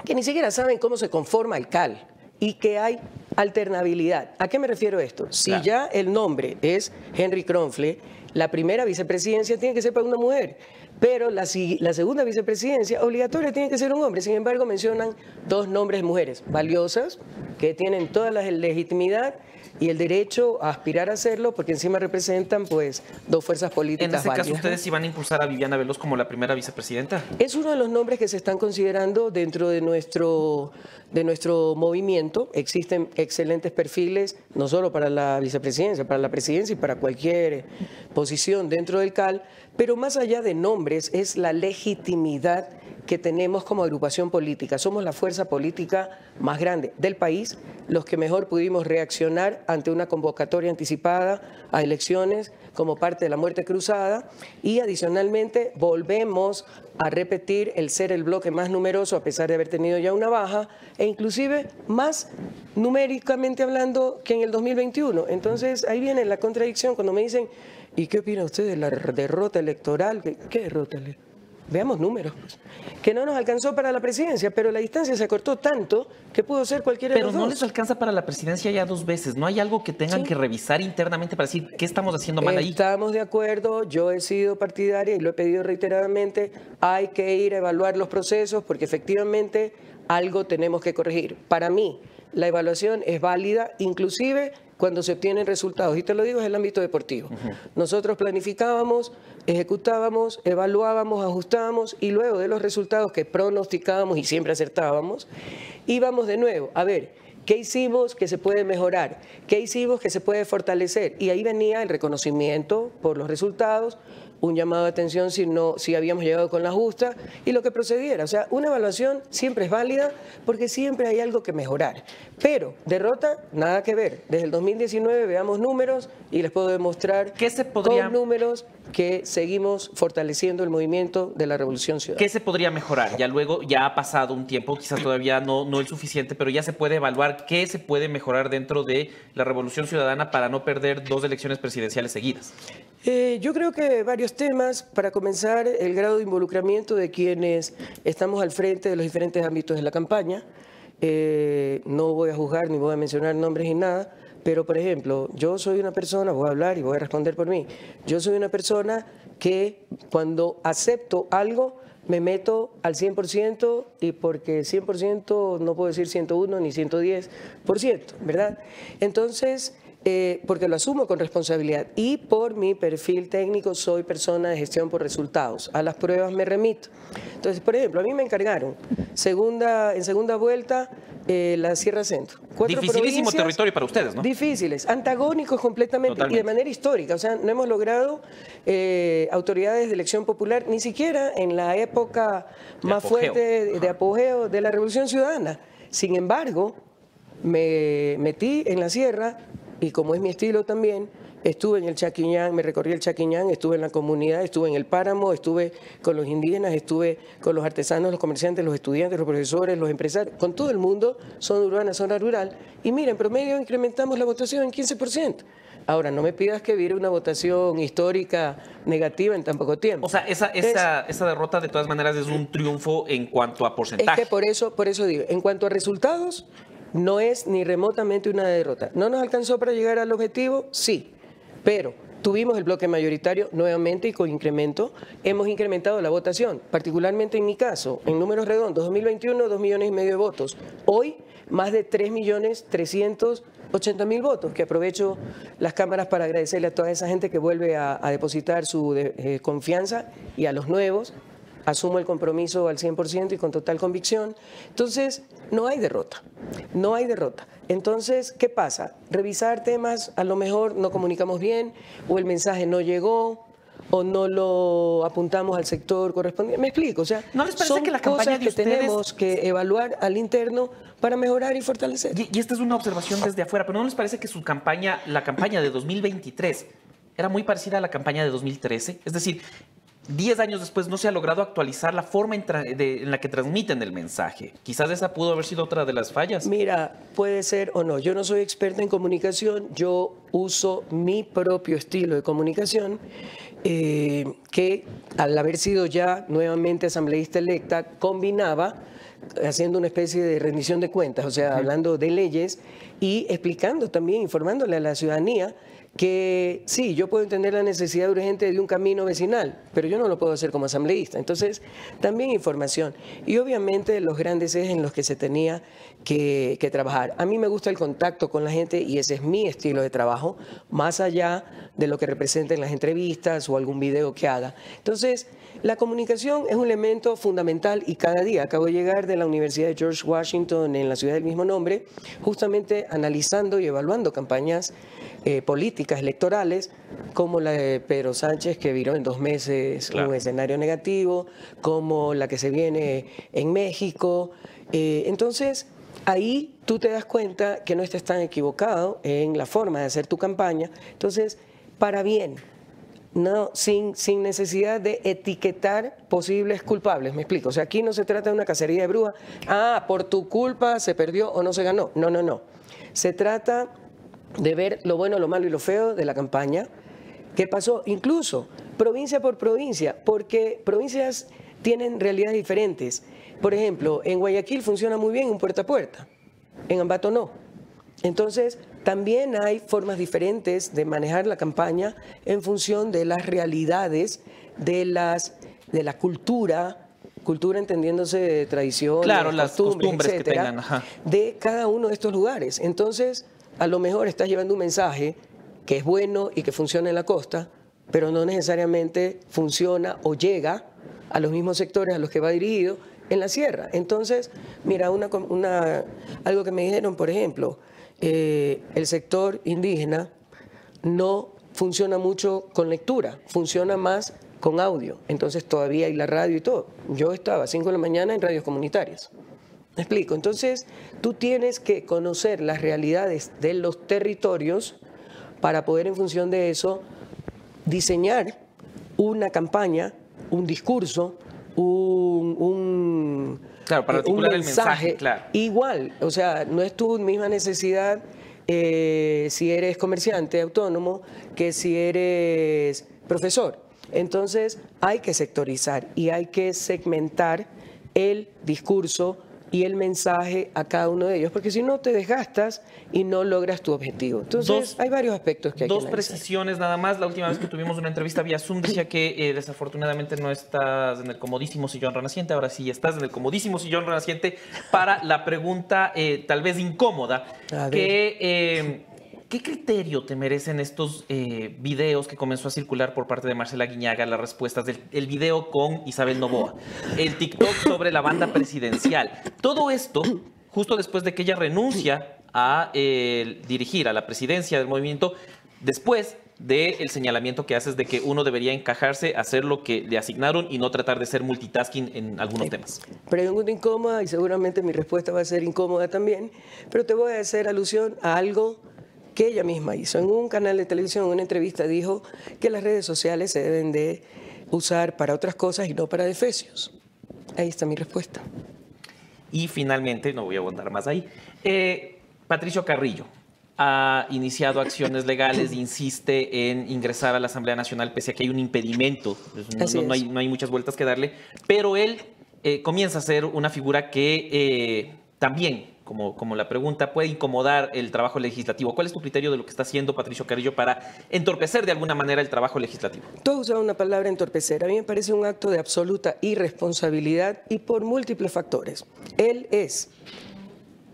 Que ni siquiera saben cómo se conforma el CAL y que hay alternabilidad. ¿A qué me refiero esto? Si Claro. ya el nombre es Henry Kronfle, la primera vicepresidencia tiene que ser para una mujer, pero la, la segunda vicepresidencia obligatoria tiene que ser un hombre. Sin embargo, mencionan dos nombres de mujeres valiosas, que tienen toda la legitimidad y el derecho a aspirar a hacerlo, porque encima representan pues dos fuerzas políticas En ese caso. ¿ustedes van a impulsar a Viviana Veloz como la primera vicepresidenta? Es uno de los nombres que se están considerando dentro de nuestro, de nuestro movimiento. Existen excelentes perfiles, no solo para la vicepresidencia, para la presidencia y para cualquier posición dentro del CAL, pero más allá de nombres es la legitimidad que tenemos como agrupación política. Somos la fuerza política más grande del país, los que mejor pudimos reaccionar ante una convocatoria anticipada a elecciones como parte de la muerte cruzada y adicionalmente volvemos a repetir el ser el bloque más numeroso a pesar de haber tenido ya una baja e inclusive más numéricamente hablando que en el 2021. Entonces ahí viene la contradicción cuando me dicen, ¿y qué opina usted de la derrota electoral? ¿Qué, qué derrota electoral? Veamos números, pues. que no nos alcanzó para la presidencia, pero la distancia se acortó tanto que pudo ser cualquiera de Pero los no dos. les alcanza para la presidencia ya dos veces. ¿No hay algo que tengan Sí. que revisar internamente para decir qué estamos haciendo mal ahí? Estamos de acuerdo, yo he sido partidaria y lo he pedido reiteradamente, hay que ir a evaluar los procesos porque efectivamente algo tenemos que corregir. Para mí, la evaluación es válida, inclusive cuando se obtienen resultados, y te lo digo en el ámbito deportivo. Nosotros planificábamos, ejecutábamos, evaluábamos, ajustábamos y luego de los resultados que pronosticábamos y siempre acertábamos, íbamos de nuevo a ver ¿Qué hicimos que se puede mejorar? ¿Qué hicimos que se puede fortalecer? Y ahí venía el reconocimiento por los resultados, un llamado de atención si, no, si habíamos llegado con la justa y lo que procediera. O sea, una evaluación siempre es válida porque siempre hay algo que mejorar. Pero derrota, nada que ver. Desde el 2019 veamos números y les puedo demostrar podría- con números que seguimos fortaleciendo el movimiento de la Revolución Ciudadana. ¿Qué se podría mejorar? Ya luego, ya ha pasado un tiempo, quizás todavía no, no el suficiente, pero ya se puede evaluar qué se puede mejorar dentro de la Revolución Ciudadana para no perder dos elecciones presidenciales seguidas. Eh, yo creo que varios temas. Para comenzar, el grado de involucramiento de quienes estamos al frente de los diferentes ámbitos de la campaña. Eh, no voy a juzgar ni voy a mencionar nombres ni nada, pero por ejemplo, yo soy una persona, voy a hablar y voy a responder por mí, yo soy una persona que cuando acepto algo me meto al 100% y porque 100% no puedo decir 101 ni 110%, ¿verdad? Entonces, eh, porque lo asumo con responsabilidad y por mi perfil técnico soy persona de gestión por resultados. A las pruebas me remito. Entonces, por ejemplo, a mí me encargaron segunda, en segunda vuelta eh, la Sierra Centro. Dificilísimo territorio para ustedes, ¿no? Difíciles, antagónicos completamente y de manera histórica. O sea, no hemos logrado eh, autoridades de elección popular ni siquiera en la época más fuerte de apogeo de la Revolución Ciudadana. Sin embargo, me metí en la sierra y como es mi estilo también, estuve en el Chaquiñán, me recorrí el Chaquiñán, estuve en la comunidad, estuve en el páramo, estuve con los indígenas, estuve con los artesanos, los comerciantes, los estudiantes, los profesores, los empresarios, con todo el mundo, zona urbana, zona rural. Y miren, en promedio incrementamos la votación en 15%. Ahora, no me pidas que viera una votación histórica negativa en tan poco tiempo. O sea, esa, esa, esa derrota de todas maneras es un triunfo en cuanto a porcentaje. Es que por eso, por eso digo, en cuanto a resultados, no es ni remotamente una derrota. ¿No nos alcanzó para llegar al objetivo? Sí, pero tuvimos el bloque mayoritario nuevamente y con incremento. Hemos incrementado la votación, particularmente en mi caso, en números redondos, 2021, 2 millones y medio de votos. Hoy, más de 3 millones 380 mil votos, que aprovecho las cámaras para agradecerle a toda esa gente que vuelve a, depositar su eh, confianza y a los nuevos asumo el compromiso al 100% y con total convicción. Entonces, no hay derrota, no hay derrota. Entonces, ¿qué pasa? Revisar temas, a lo mejor no comunicamos bien o el mensaje no llegó o no lo apuntamos al sector correspondiente. Me explico, o sea, ¿No les parece son que la campaña de que ustedes- tenemos que evaluar al interno para mejorar y fortalecer. Y, y esta es una observación desde afuera, pero ¿no les parece que su campaña, la campaña de 2023, era muy parecida a la campaña de 2013? Es decir, 10 años después no se ha logrado actualizar la forma en, tra- de- en la que transmiten el mensaje. Quizás esa pudo haber sido otra de las fallas. Mira, puede ser o no. Yo no soy experta en comunicación, yo uso mi propio estilo de comunicación, eh, que al haber sido ya nuevamente asambleísta electa, combinaba haciendo una especie de rendición de cuentas, o sea, hablando de leyes y explicando también, informándole a la ciudadanía que sí, yo puedo entender la necesidad urgente de un camino vecinal, pero yo no lo puedo hacer como asambleísta. Entonces, también información. Y obviamente los grandes ejes en los que se tenía que, que trabajar. A mí me gusta el contacto con la gente y ese es mi estilo de trabajo, más allá de lo que representen las entrevistas o algún video que haga. Entonces, la comunicación es un elemento fundamental y cada día acabo de llegar de la Universidad de George Washington en la ciudad del mismo nombre, justamente analizando y evaluando campañas eh, políticas electorales como la de Pedro Sánchez que viró en dos meses un escenario negativo, como la que se viene en México. Eh, entonces, ahí tú te das cuenta que no estás tan equivocado en la forma de hacer tu campaña. Entonces, para bien, no, sin, sin necesidad de etiquetar posibles culpables, me explico. O sea, aquí no se trata de una cacería de brujas. Ah, por tu culpa se perdió o no se ganó. No, no, no. Se trata de ver lo bueno, lo malo y lo feo de la campaña. ¿Qué pasó? Incluso provincia por provincia, porque provincias tienen realidades diferentes. Por ejemplo, en Guayaquil funciona muy bien un puerta a puerta, en Ambato no. Entonces, también hay formas diferentes de manejar la campaña en función de las realidades de, las, de la cultura, cultura entendiéndose de tradiciones, Claro, las costumbres etcétera, tengan, ajá. de cada uno de estos lugares. Entonces, a lo mejor estás llevando un mensaje que es bueno y que funciona en la costa, pero no necesariamente funciona o llega a los mismos sectores a los que va dirigido en la sierra. Entonces, mira, una, una- algo que me dijeron, por ejemplo, eh, el sector indígena no funciona mucho con lectura, funciona más con audio. Entonces todavía hay la radio y todo. Yo estaba a 5 de la mañana en radios comunitarias. ¿Me explico? Entonces, tú tienes que conocer las realidades de los territorios para poder en función de eso diseñar una campaña, un discurso, un, un, Claro, para eh, un articular el mensaje, claro. Igual, o sea, no es tu misma necesidad eh, si eres comerciante autónomo que si eres profesor. Entonces hay que sectorizar y hay que segmentar el discurso y el mensaje a cada uno de ellos, porque si no te desgastas y no logras tu objetivo. Entonces, hay varios aspectos que hay Dos que precisiones nada más. La última vez que tuvimos una entrevista vía Zoom decía que eh, desafortunadamente no estás en el comodísimo sillón renaciente. Ahora sí estás en el comodísimo sillón renaciente para la pregunta eh, tal vez incómoda, que... Eh, ¿Qué criterio te merecen estos eh, videos que comenzó a circular por parte de Marcela Guiñaga, las respuestas del el video con Isabel Novoa, el TikTok sobre la banda presidencial? Todo esto, justo después de que ella renuncia a eh, dirigir a la presidencia del movimiento, después del señalamiento que haces de que uno debería encajarse, hacer lo que le asignaron y no tratar de ser multitasking en algunos temas. Pregunta incómoda y seguramente mi respuesta va a ser incómoda también, pero te voy a hacer alusión a algo que ella misma hizo. En un canal de televisión, en una entrevista, dijo que las redes sociales se deben de usar para otras cosas y no para defecios. Ahí está mi respuesta. Y finalmente, no voy a abundar más ahí, eh, Patricio Carrillo ha iniciado acciones legales, insiste en ingresar a la Asamblea Nacional pese a que hay un impedimento, pues, no, no, hay, no hay, muchas vueltas que darle, pero él eh, comienza a ser una figura que eh, también como, como la pregunta, puede incomodar el trabajo legislativo. ¿Cuál es tu criterio de lo que está haciendo Patricio Carrillo para entorpecer de alguna manera el trabajo legislativo? Tú has usado una palabra entorpecer. A mí me parece un acto de absoluta irresponsabilidad y por múltiples factores. Él es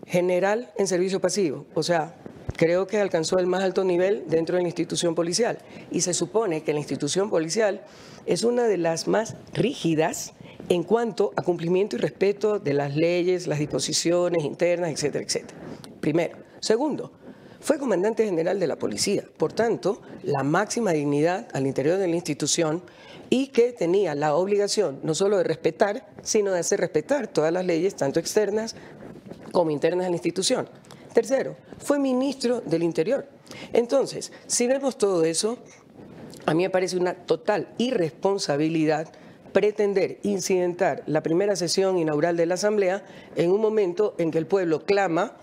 general en servicio pasivo, o sea, creo que alcanzó el más alto nivel dentro de la institución policial y se supone que la institución policial es una de las más rígidas en cuanto a cumplimiento y respeto de las leyes, las disposiciones internas, etcétera, etcétera. Primero. Segundo, fue comandante general de la policía, por tanto, la máxima dignidad al interior de la institución y que tenía la obligación no solo de respetar, sino de hacer respetar todas las leyes, tanto externas como internas de la institución. Tercero, fue ministro del Interior. Entonces, si vemos todo eso, a mí me parece una total irresponsabilidad pretender incidentar la primera sesión inaugural de la Asamblea en un momento en que el pueblo clama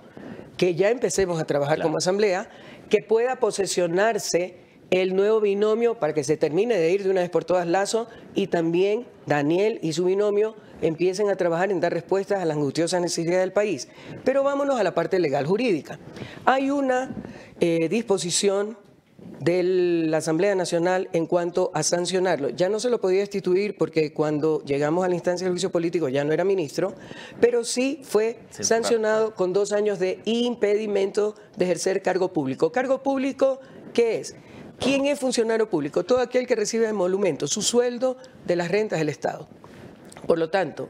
que ya empecemos a trabajar como Asamblea, que pueda posesionarse el nuevo binomio para que se termine de ir de una vez por todas Lazo y también Daniel y su binomio empiecen a trabajar en dar respuestas a las angustiosas necesidades del país. Pero vámonos a la parte legal jurídica. Hay una eh, disposición de la Asamblea Nacional en cuanto a sancionarlo. Ya no se lo podía destituir porque cuando llegamos a la instancia del juicio político ya no era ministro, pero sí fue sancionado con dos años de impedimento de ejercer cargo público. Cargo público, ¿qué es? ¿Quién es funcionario público? Todo aquel que recibe emolumento, su sueldo de las rentas del Estado. Por lo tanto,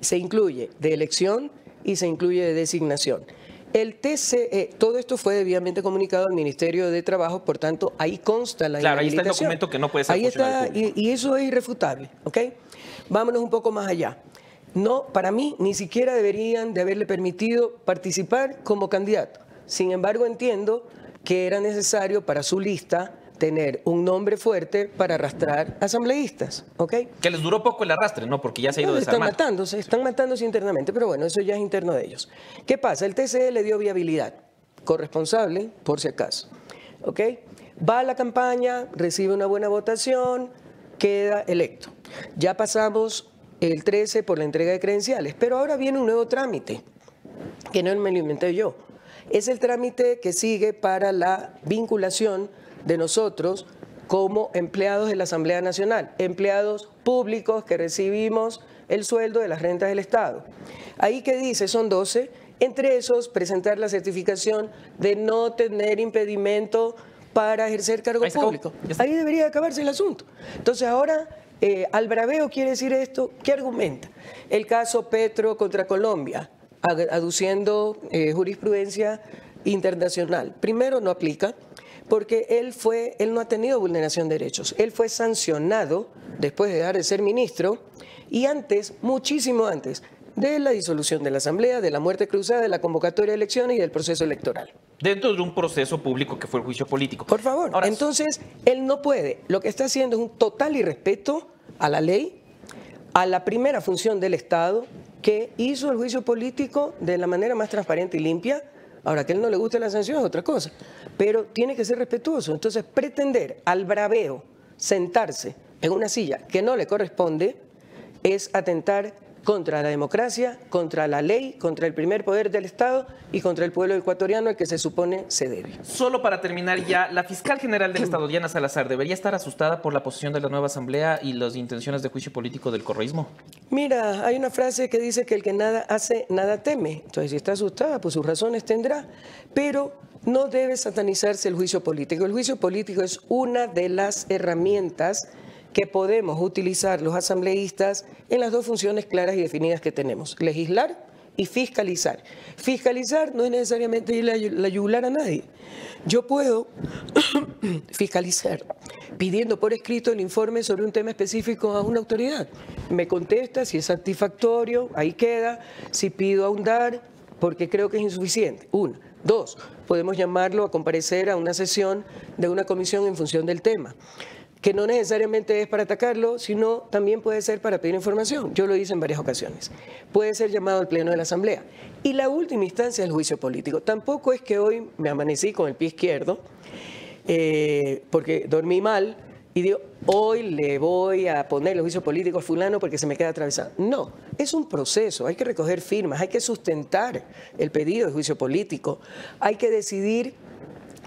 se incluye de elección y se incluye de designación. El TCE, todo esto fue debidamente comunicado al Ministerio de Trabajo, por tanto, ahí consta la Claro, ahí está el documento que no puede ser Ahí está, y, y, eso es irrefutable, ¿ok? Vámonos un poco más allá. No, para mí, ni siquiera deberían de haberle permitido participar como candidato. Sin embargo, entiendo que era necesario para su lista tener un nombre fuerte para arrastrar asambleístas, ¿ok? Que les duró poco el arrastre, ¿no? Porque ya se ha ido no, Están matándose, están matándose internamente, pero bueno, eso ya es interno de ellos. ¿Qué pasa? El TCE le dio viabilidad, corresponsable, por si acaso, ¿ok? Va a la campaña, recibe una buena votación, queda electo. Ya pasamos el 13 por la entrega de credenciales, pero ahora viene un nuevo trámite, que no me lo inventé yo. Es el trámite que sigue para la vinculación de nosotros como empleados de la Asamblea Nacional, empleados públicos que recibimos el sueldo de las rentas del Estado. Ahí que dice, son 12, entre esos presentar la certificación de no tener impedimento para ejercer cargo Ahí público. Ahí debería acabarse el asunto. Entonces ahora, eh, al braveo quiere decir esto, ¿qué argumenta? El caso Petro contra Colombia, aduciendo eh, jurisprudencia internacional. Primero, no aplica porque él fue, él no ha tenido vulneración de derechos. Él fue sancionado después de dejar de ser ministro y antes, muchísimo antes, de la disolución de la Asamblea, de la muerte cruzada, de la convocatoria de elecciones y del proceso electoral. Dentro de un proceso público que fue el juicio político. Por favor, Ahora, entonces él no puede. Lo que está haciendo es un total irrespeto a la ley, a la primera función del Estado, que hizo el juicio político de la manera más transparente y limpia, Ahora, que a él no le guste la sanción es otra cosa, pero tiene que ser respetuoso. Entonces, pretender al braveo sentarse en una silla que no le corresponde es atentar contra la democracia, contra la ley, contra el primer poder del Estado y contra el pueblo ecuatoriano al que se supone se debe. Solo para terminar ya, la fiscal general del Estado, Diana Salazar, ¿debería estar asustada por la posición de la nueva Asamblea y las intenciones de juicio político del correísmo? Mira, hay una frase que dice que el que nada hace, nada teme. Entonces, si está asustada, pues sus razones tendrá. Pero no debe satanizarse el juicio político. El juicio político es una de las herramientas que podemos utilizar los asambleístas en las dos funciones claras y definidas que tenemos, legislar y fiscalizar. Fiscalizar no es necesariamente ir la yugular a nadie. Yo puedo fiscalizar pidiendo por escrito el informe sobre un tema específico a una autoridad. Me contesta si es satisfactorio, ahí queda. Si pido ahondar, porque creo que es insuficiente. Uno. Dos, podemos llamarlo a comparecer a una sesión de una comisión en función del tema que no necesariamente es para atacarlo, sino también puede ser para pedir información. Yo lo hice en varias ocasiones. Puede ser llamado al Pleno de la Asamblea. Y la última instancia es el juicio político. Tampoco es que hoy me amanecí con el pie izquierdo, eh, porque dormí mal, y digo, hoy le voy a poner el juicio político a fulano porque se me queda atravesado. No, es un proceso, hay que recoger firmas, hay que sustentar el pedido de juicio político, hay que decidir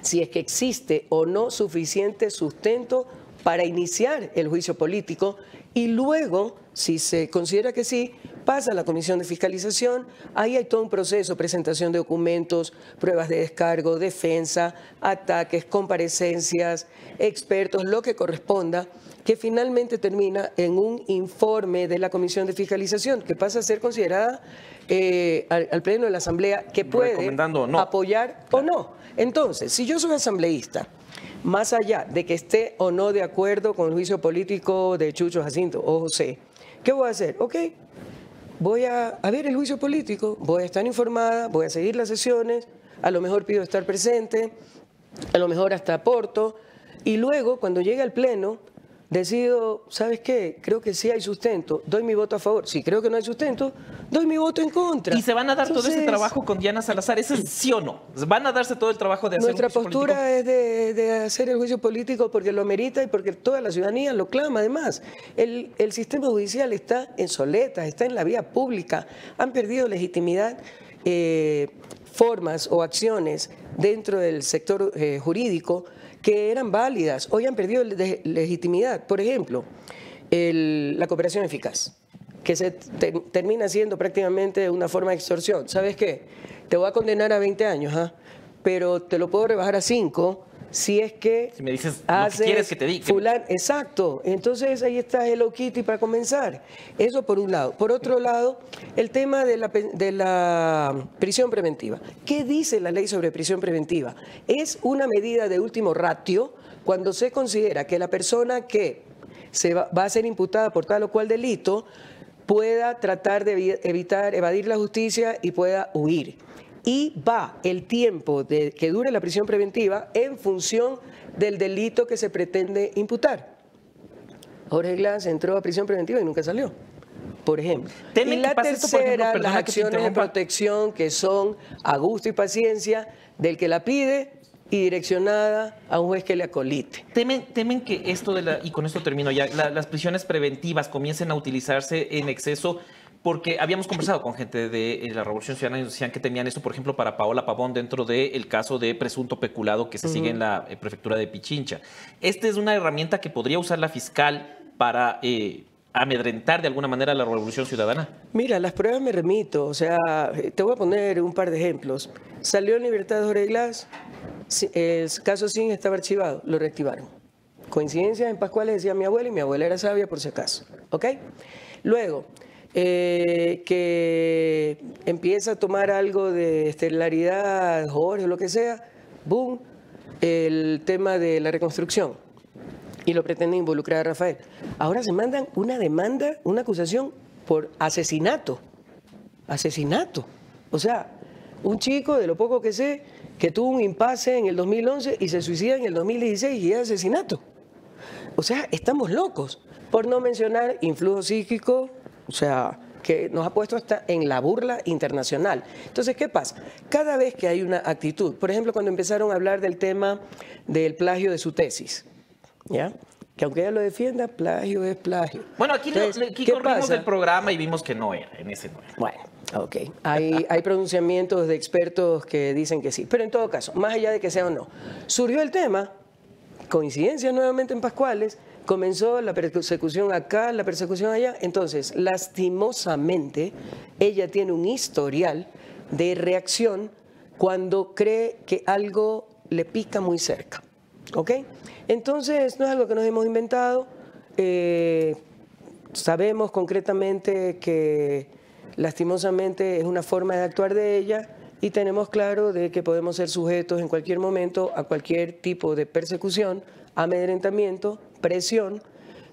si es que existe o no suficiente sustento para iniciar el juicio político y luego, si se considera que sí, pasa a la comisión de fiscalización, ahí hay todo un proceso, presentación de documentos, pruebas de descargo, defensa, ataques, comparecencias, expertos, lo que corresponda, que finalmente termina en un informe de la comisión de fiscalización, que pasa a ser considerada eh, al, Pleno de la Asamblea, que puede apoyar o no. Entonces, si yo soy asambleísta, más allá de que esté o no de acuerdo con el juicio político de Chucho Jacinto o José, ¿qué voy a hacer? Ok, voy a, ver el juicio político, voy a estar informada, voy a seguir las sesiones, a lo mejor pido estar presente, a lo mejor hasta aporto, y luego cuando llegue al Pleno, decido, ¿sabes qué? Creo que sí hay sustento, doy mi voto a favor. Si creo que no hay sustento, doy mi voto en contra. ¿Y se van a dar todo ese trabajo con Diana Salazar? ¿Eso es sí o no? ¿Van a darse todo el trabajo de hacer Nuestra postura es de, hacer el juicio político porque lo merita y porque toda la ciudadanía lo clama. Además, el, sistema judicial está en soletas, está en la vía pública, han perdido legitimidad. Eh, formas o acciones dentro del sector eh, jurídico que eran válidas, hoy han perdido legitimidad. Por ejemplo, la cooperación eficaz, que se termina siendo prácticamente una forma de extorsión. ¿Sabes qué? Te voy a condenar a 20 años, ¿ah? pero te lo puedo rebajar a 5 si es que si me dices lo que quieres que te diga. exacto. Entonces ahí está Hello Kitty para comenzar. Eso por un lado. Por otro lado, el tema de la, de la prisión preventiva. ¿Qué dice la ley sobre prisión preventiva? Es una medida de último ratio cuando se considera que la persona que se va, va a ser imputada por tal o cual delito pueda tratar de evitar, evadir la justicia y pueda huir y va el tiempo de que dure la prisión preventiva en función del delito que se pretende imputar. Jorge Glass entró a prisión preventiva y nunca salió, por ejemplo. y la tercera, las acciones de protección que son a gusto y paciencia del que la pide y direccionada a un juez que le acolite. Temen, temen que esto de la, y con esto termino ya, las prisiones preventivas comiencen a utilizarse en exceso porque habíamos conversado con gente de la Revolución Ciudadana y nos decían que tenían esto, por ejemplo, para Paola Pavón dentro del caso de presunto peculado que se sigue en la eh, prefectura de Pichincha. Esta es una herramienta que podría usar la fiscal para eh, amedrentar de alguna manera a la Revolución Ciudadana. Mira, las pruebas me remito, o sea, te voy a poner un par de ejemplos. Salió en libertad de Jorge Glass, el caso sin estaba archivado, lo reactivaron. Coincidencia en Pascuales decía mi abuela y mi abuela era sabia por si acaso, ¿ok? Luego, eh, que empieza a tomar algo de estelaridad, Jorge, lo que sea, boom, el tema de la reconstrucción. Y lo pretende involucrar a Rafael. Ahora se mandan una demanda, una acusación por asesinato. Asesinato. O sea, un chico, de lo poco que sé, que tuvo un impasse en el 2011 y se suicida en el 2016 y es asesinato. O sea, estamos locos. Por no mencionar influjo psíquico, sea, que nos ha puesto hasta en la burla internacional. Entonces, ¿qué pasa? Cada vez que hay una actitud, por ejemplo, cuando empezaron a hablar del tema del plagio de su tesis, ¿ya? Que aunque ella lo defienda, plagio es plagio. Bueno, aquí, Entonces, le- aquí ¿qué corrimos pasa? el programa y vimos que no era, en ese no era. Bueno, ok. Hay, hay pronunciamientos de expertos que dicen que sí. Pero en todo caso, más allá de que sea o no, surgió el tema, coincidencias nuevamente en Pascuales, comenzó la persecución acá, la persecución allá. Entonces, lastimosamente, ella tiene un historial de reacción cuando cree que algo le pica muy cerca. ¿Ok? Entonces, no es algo que nos hemos inventado. eh, sabemos concretamente que lastimosamente es una forma de actuar de ella y tenemos claro de que podemos ser sujetos en cualquier momento a cualquier tipo de persecución, amedrentamiento, presión,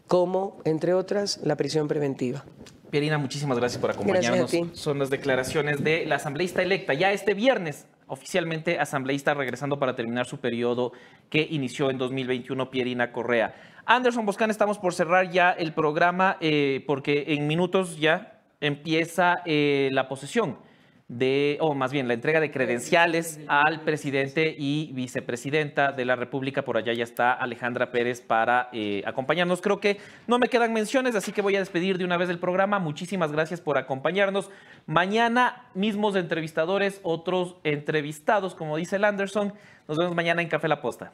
como entre otras la prisión preventiva. Pierina, muchísimas gracias por acompañarnos. Gracias. Son las declaraciones de la asambleísta electa. Ya este viernes, oficialmente asambleísta regresando para terminar su periodo que inició en 2021, Pierina Correa. Anderson Boscan, estamos por cerrar ya el programa eh, porque en minutos ya empieza eh, la posesión de, o más bien la entrega de credenciales al presidente y vicepresidenta de la República. Por allá ya está Alejandra Pérez para eh, acompañarnos. Creo que no me quedan menciones, así que voy a despedir de una vez el programa. Muchísimas gracias por acompañarnos. Mañana mismos entrevistadores, otros entrevistados, como dice el Anderson. Nos vemos mañana en Café La Posta.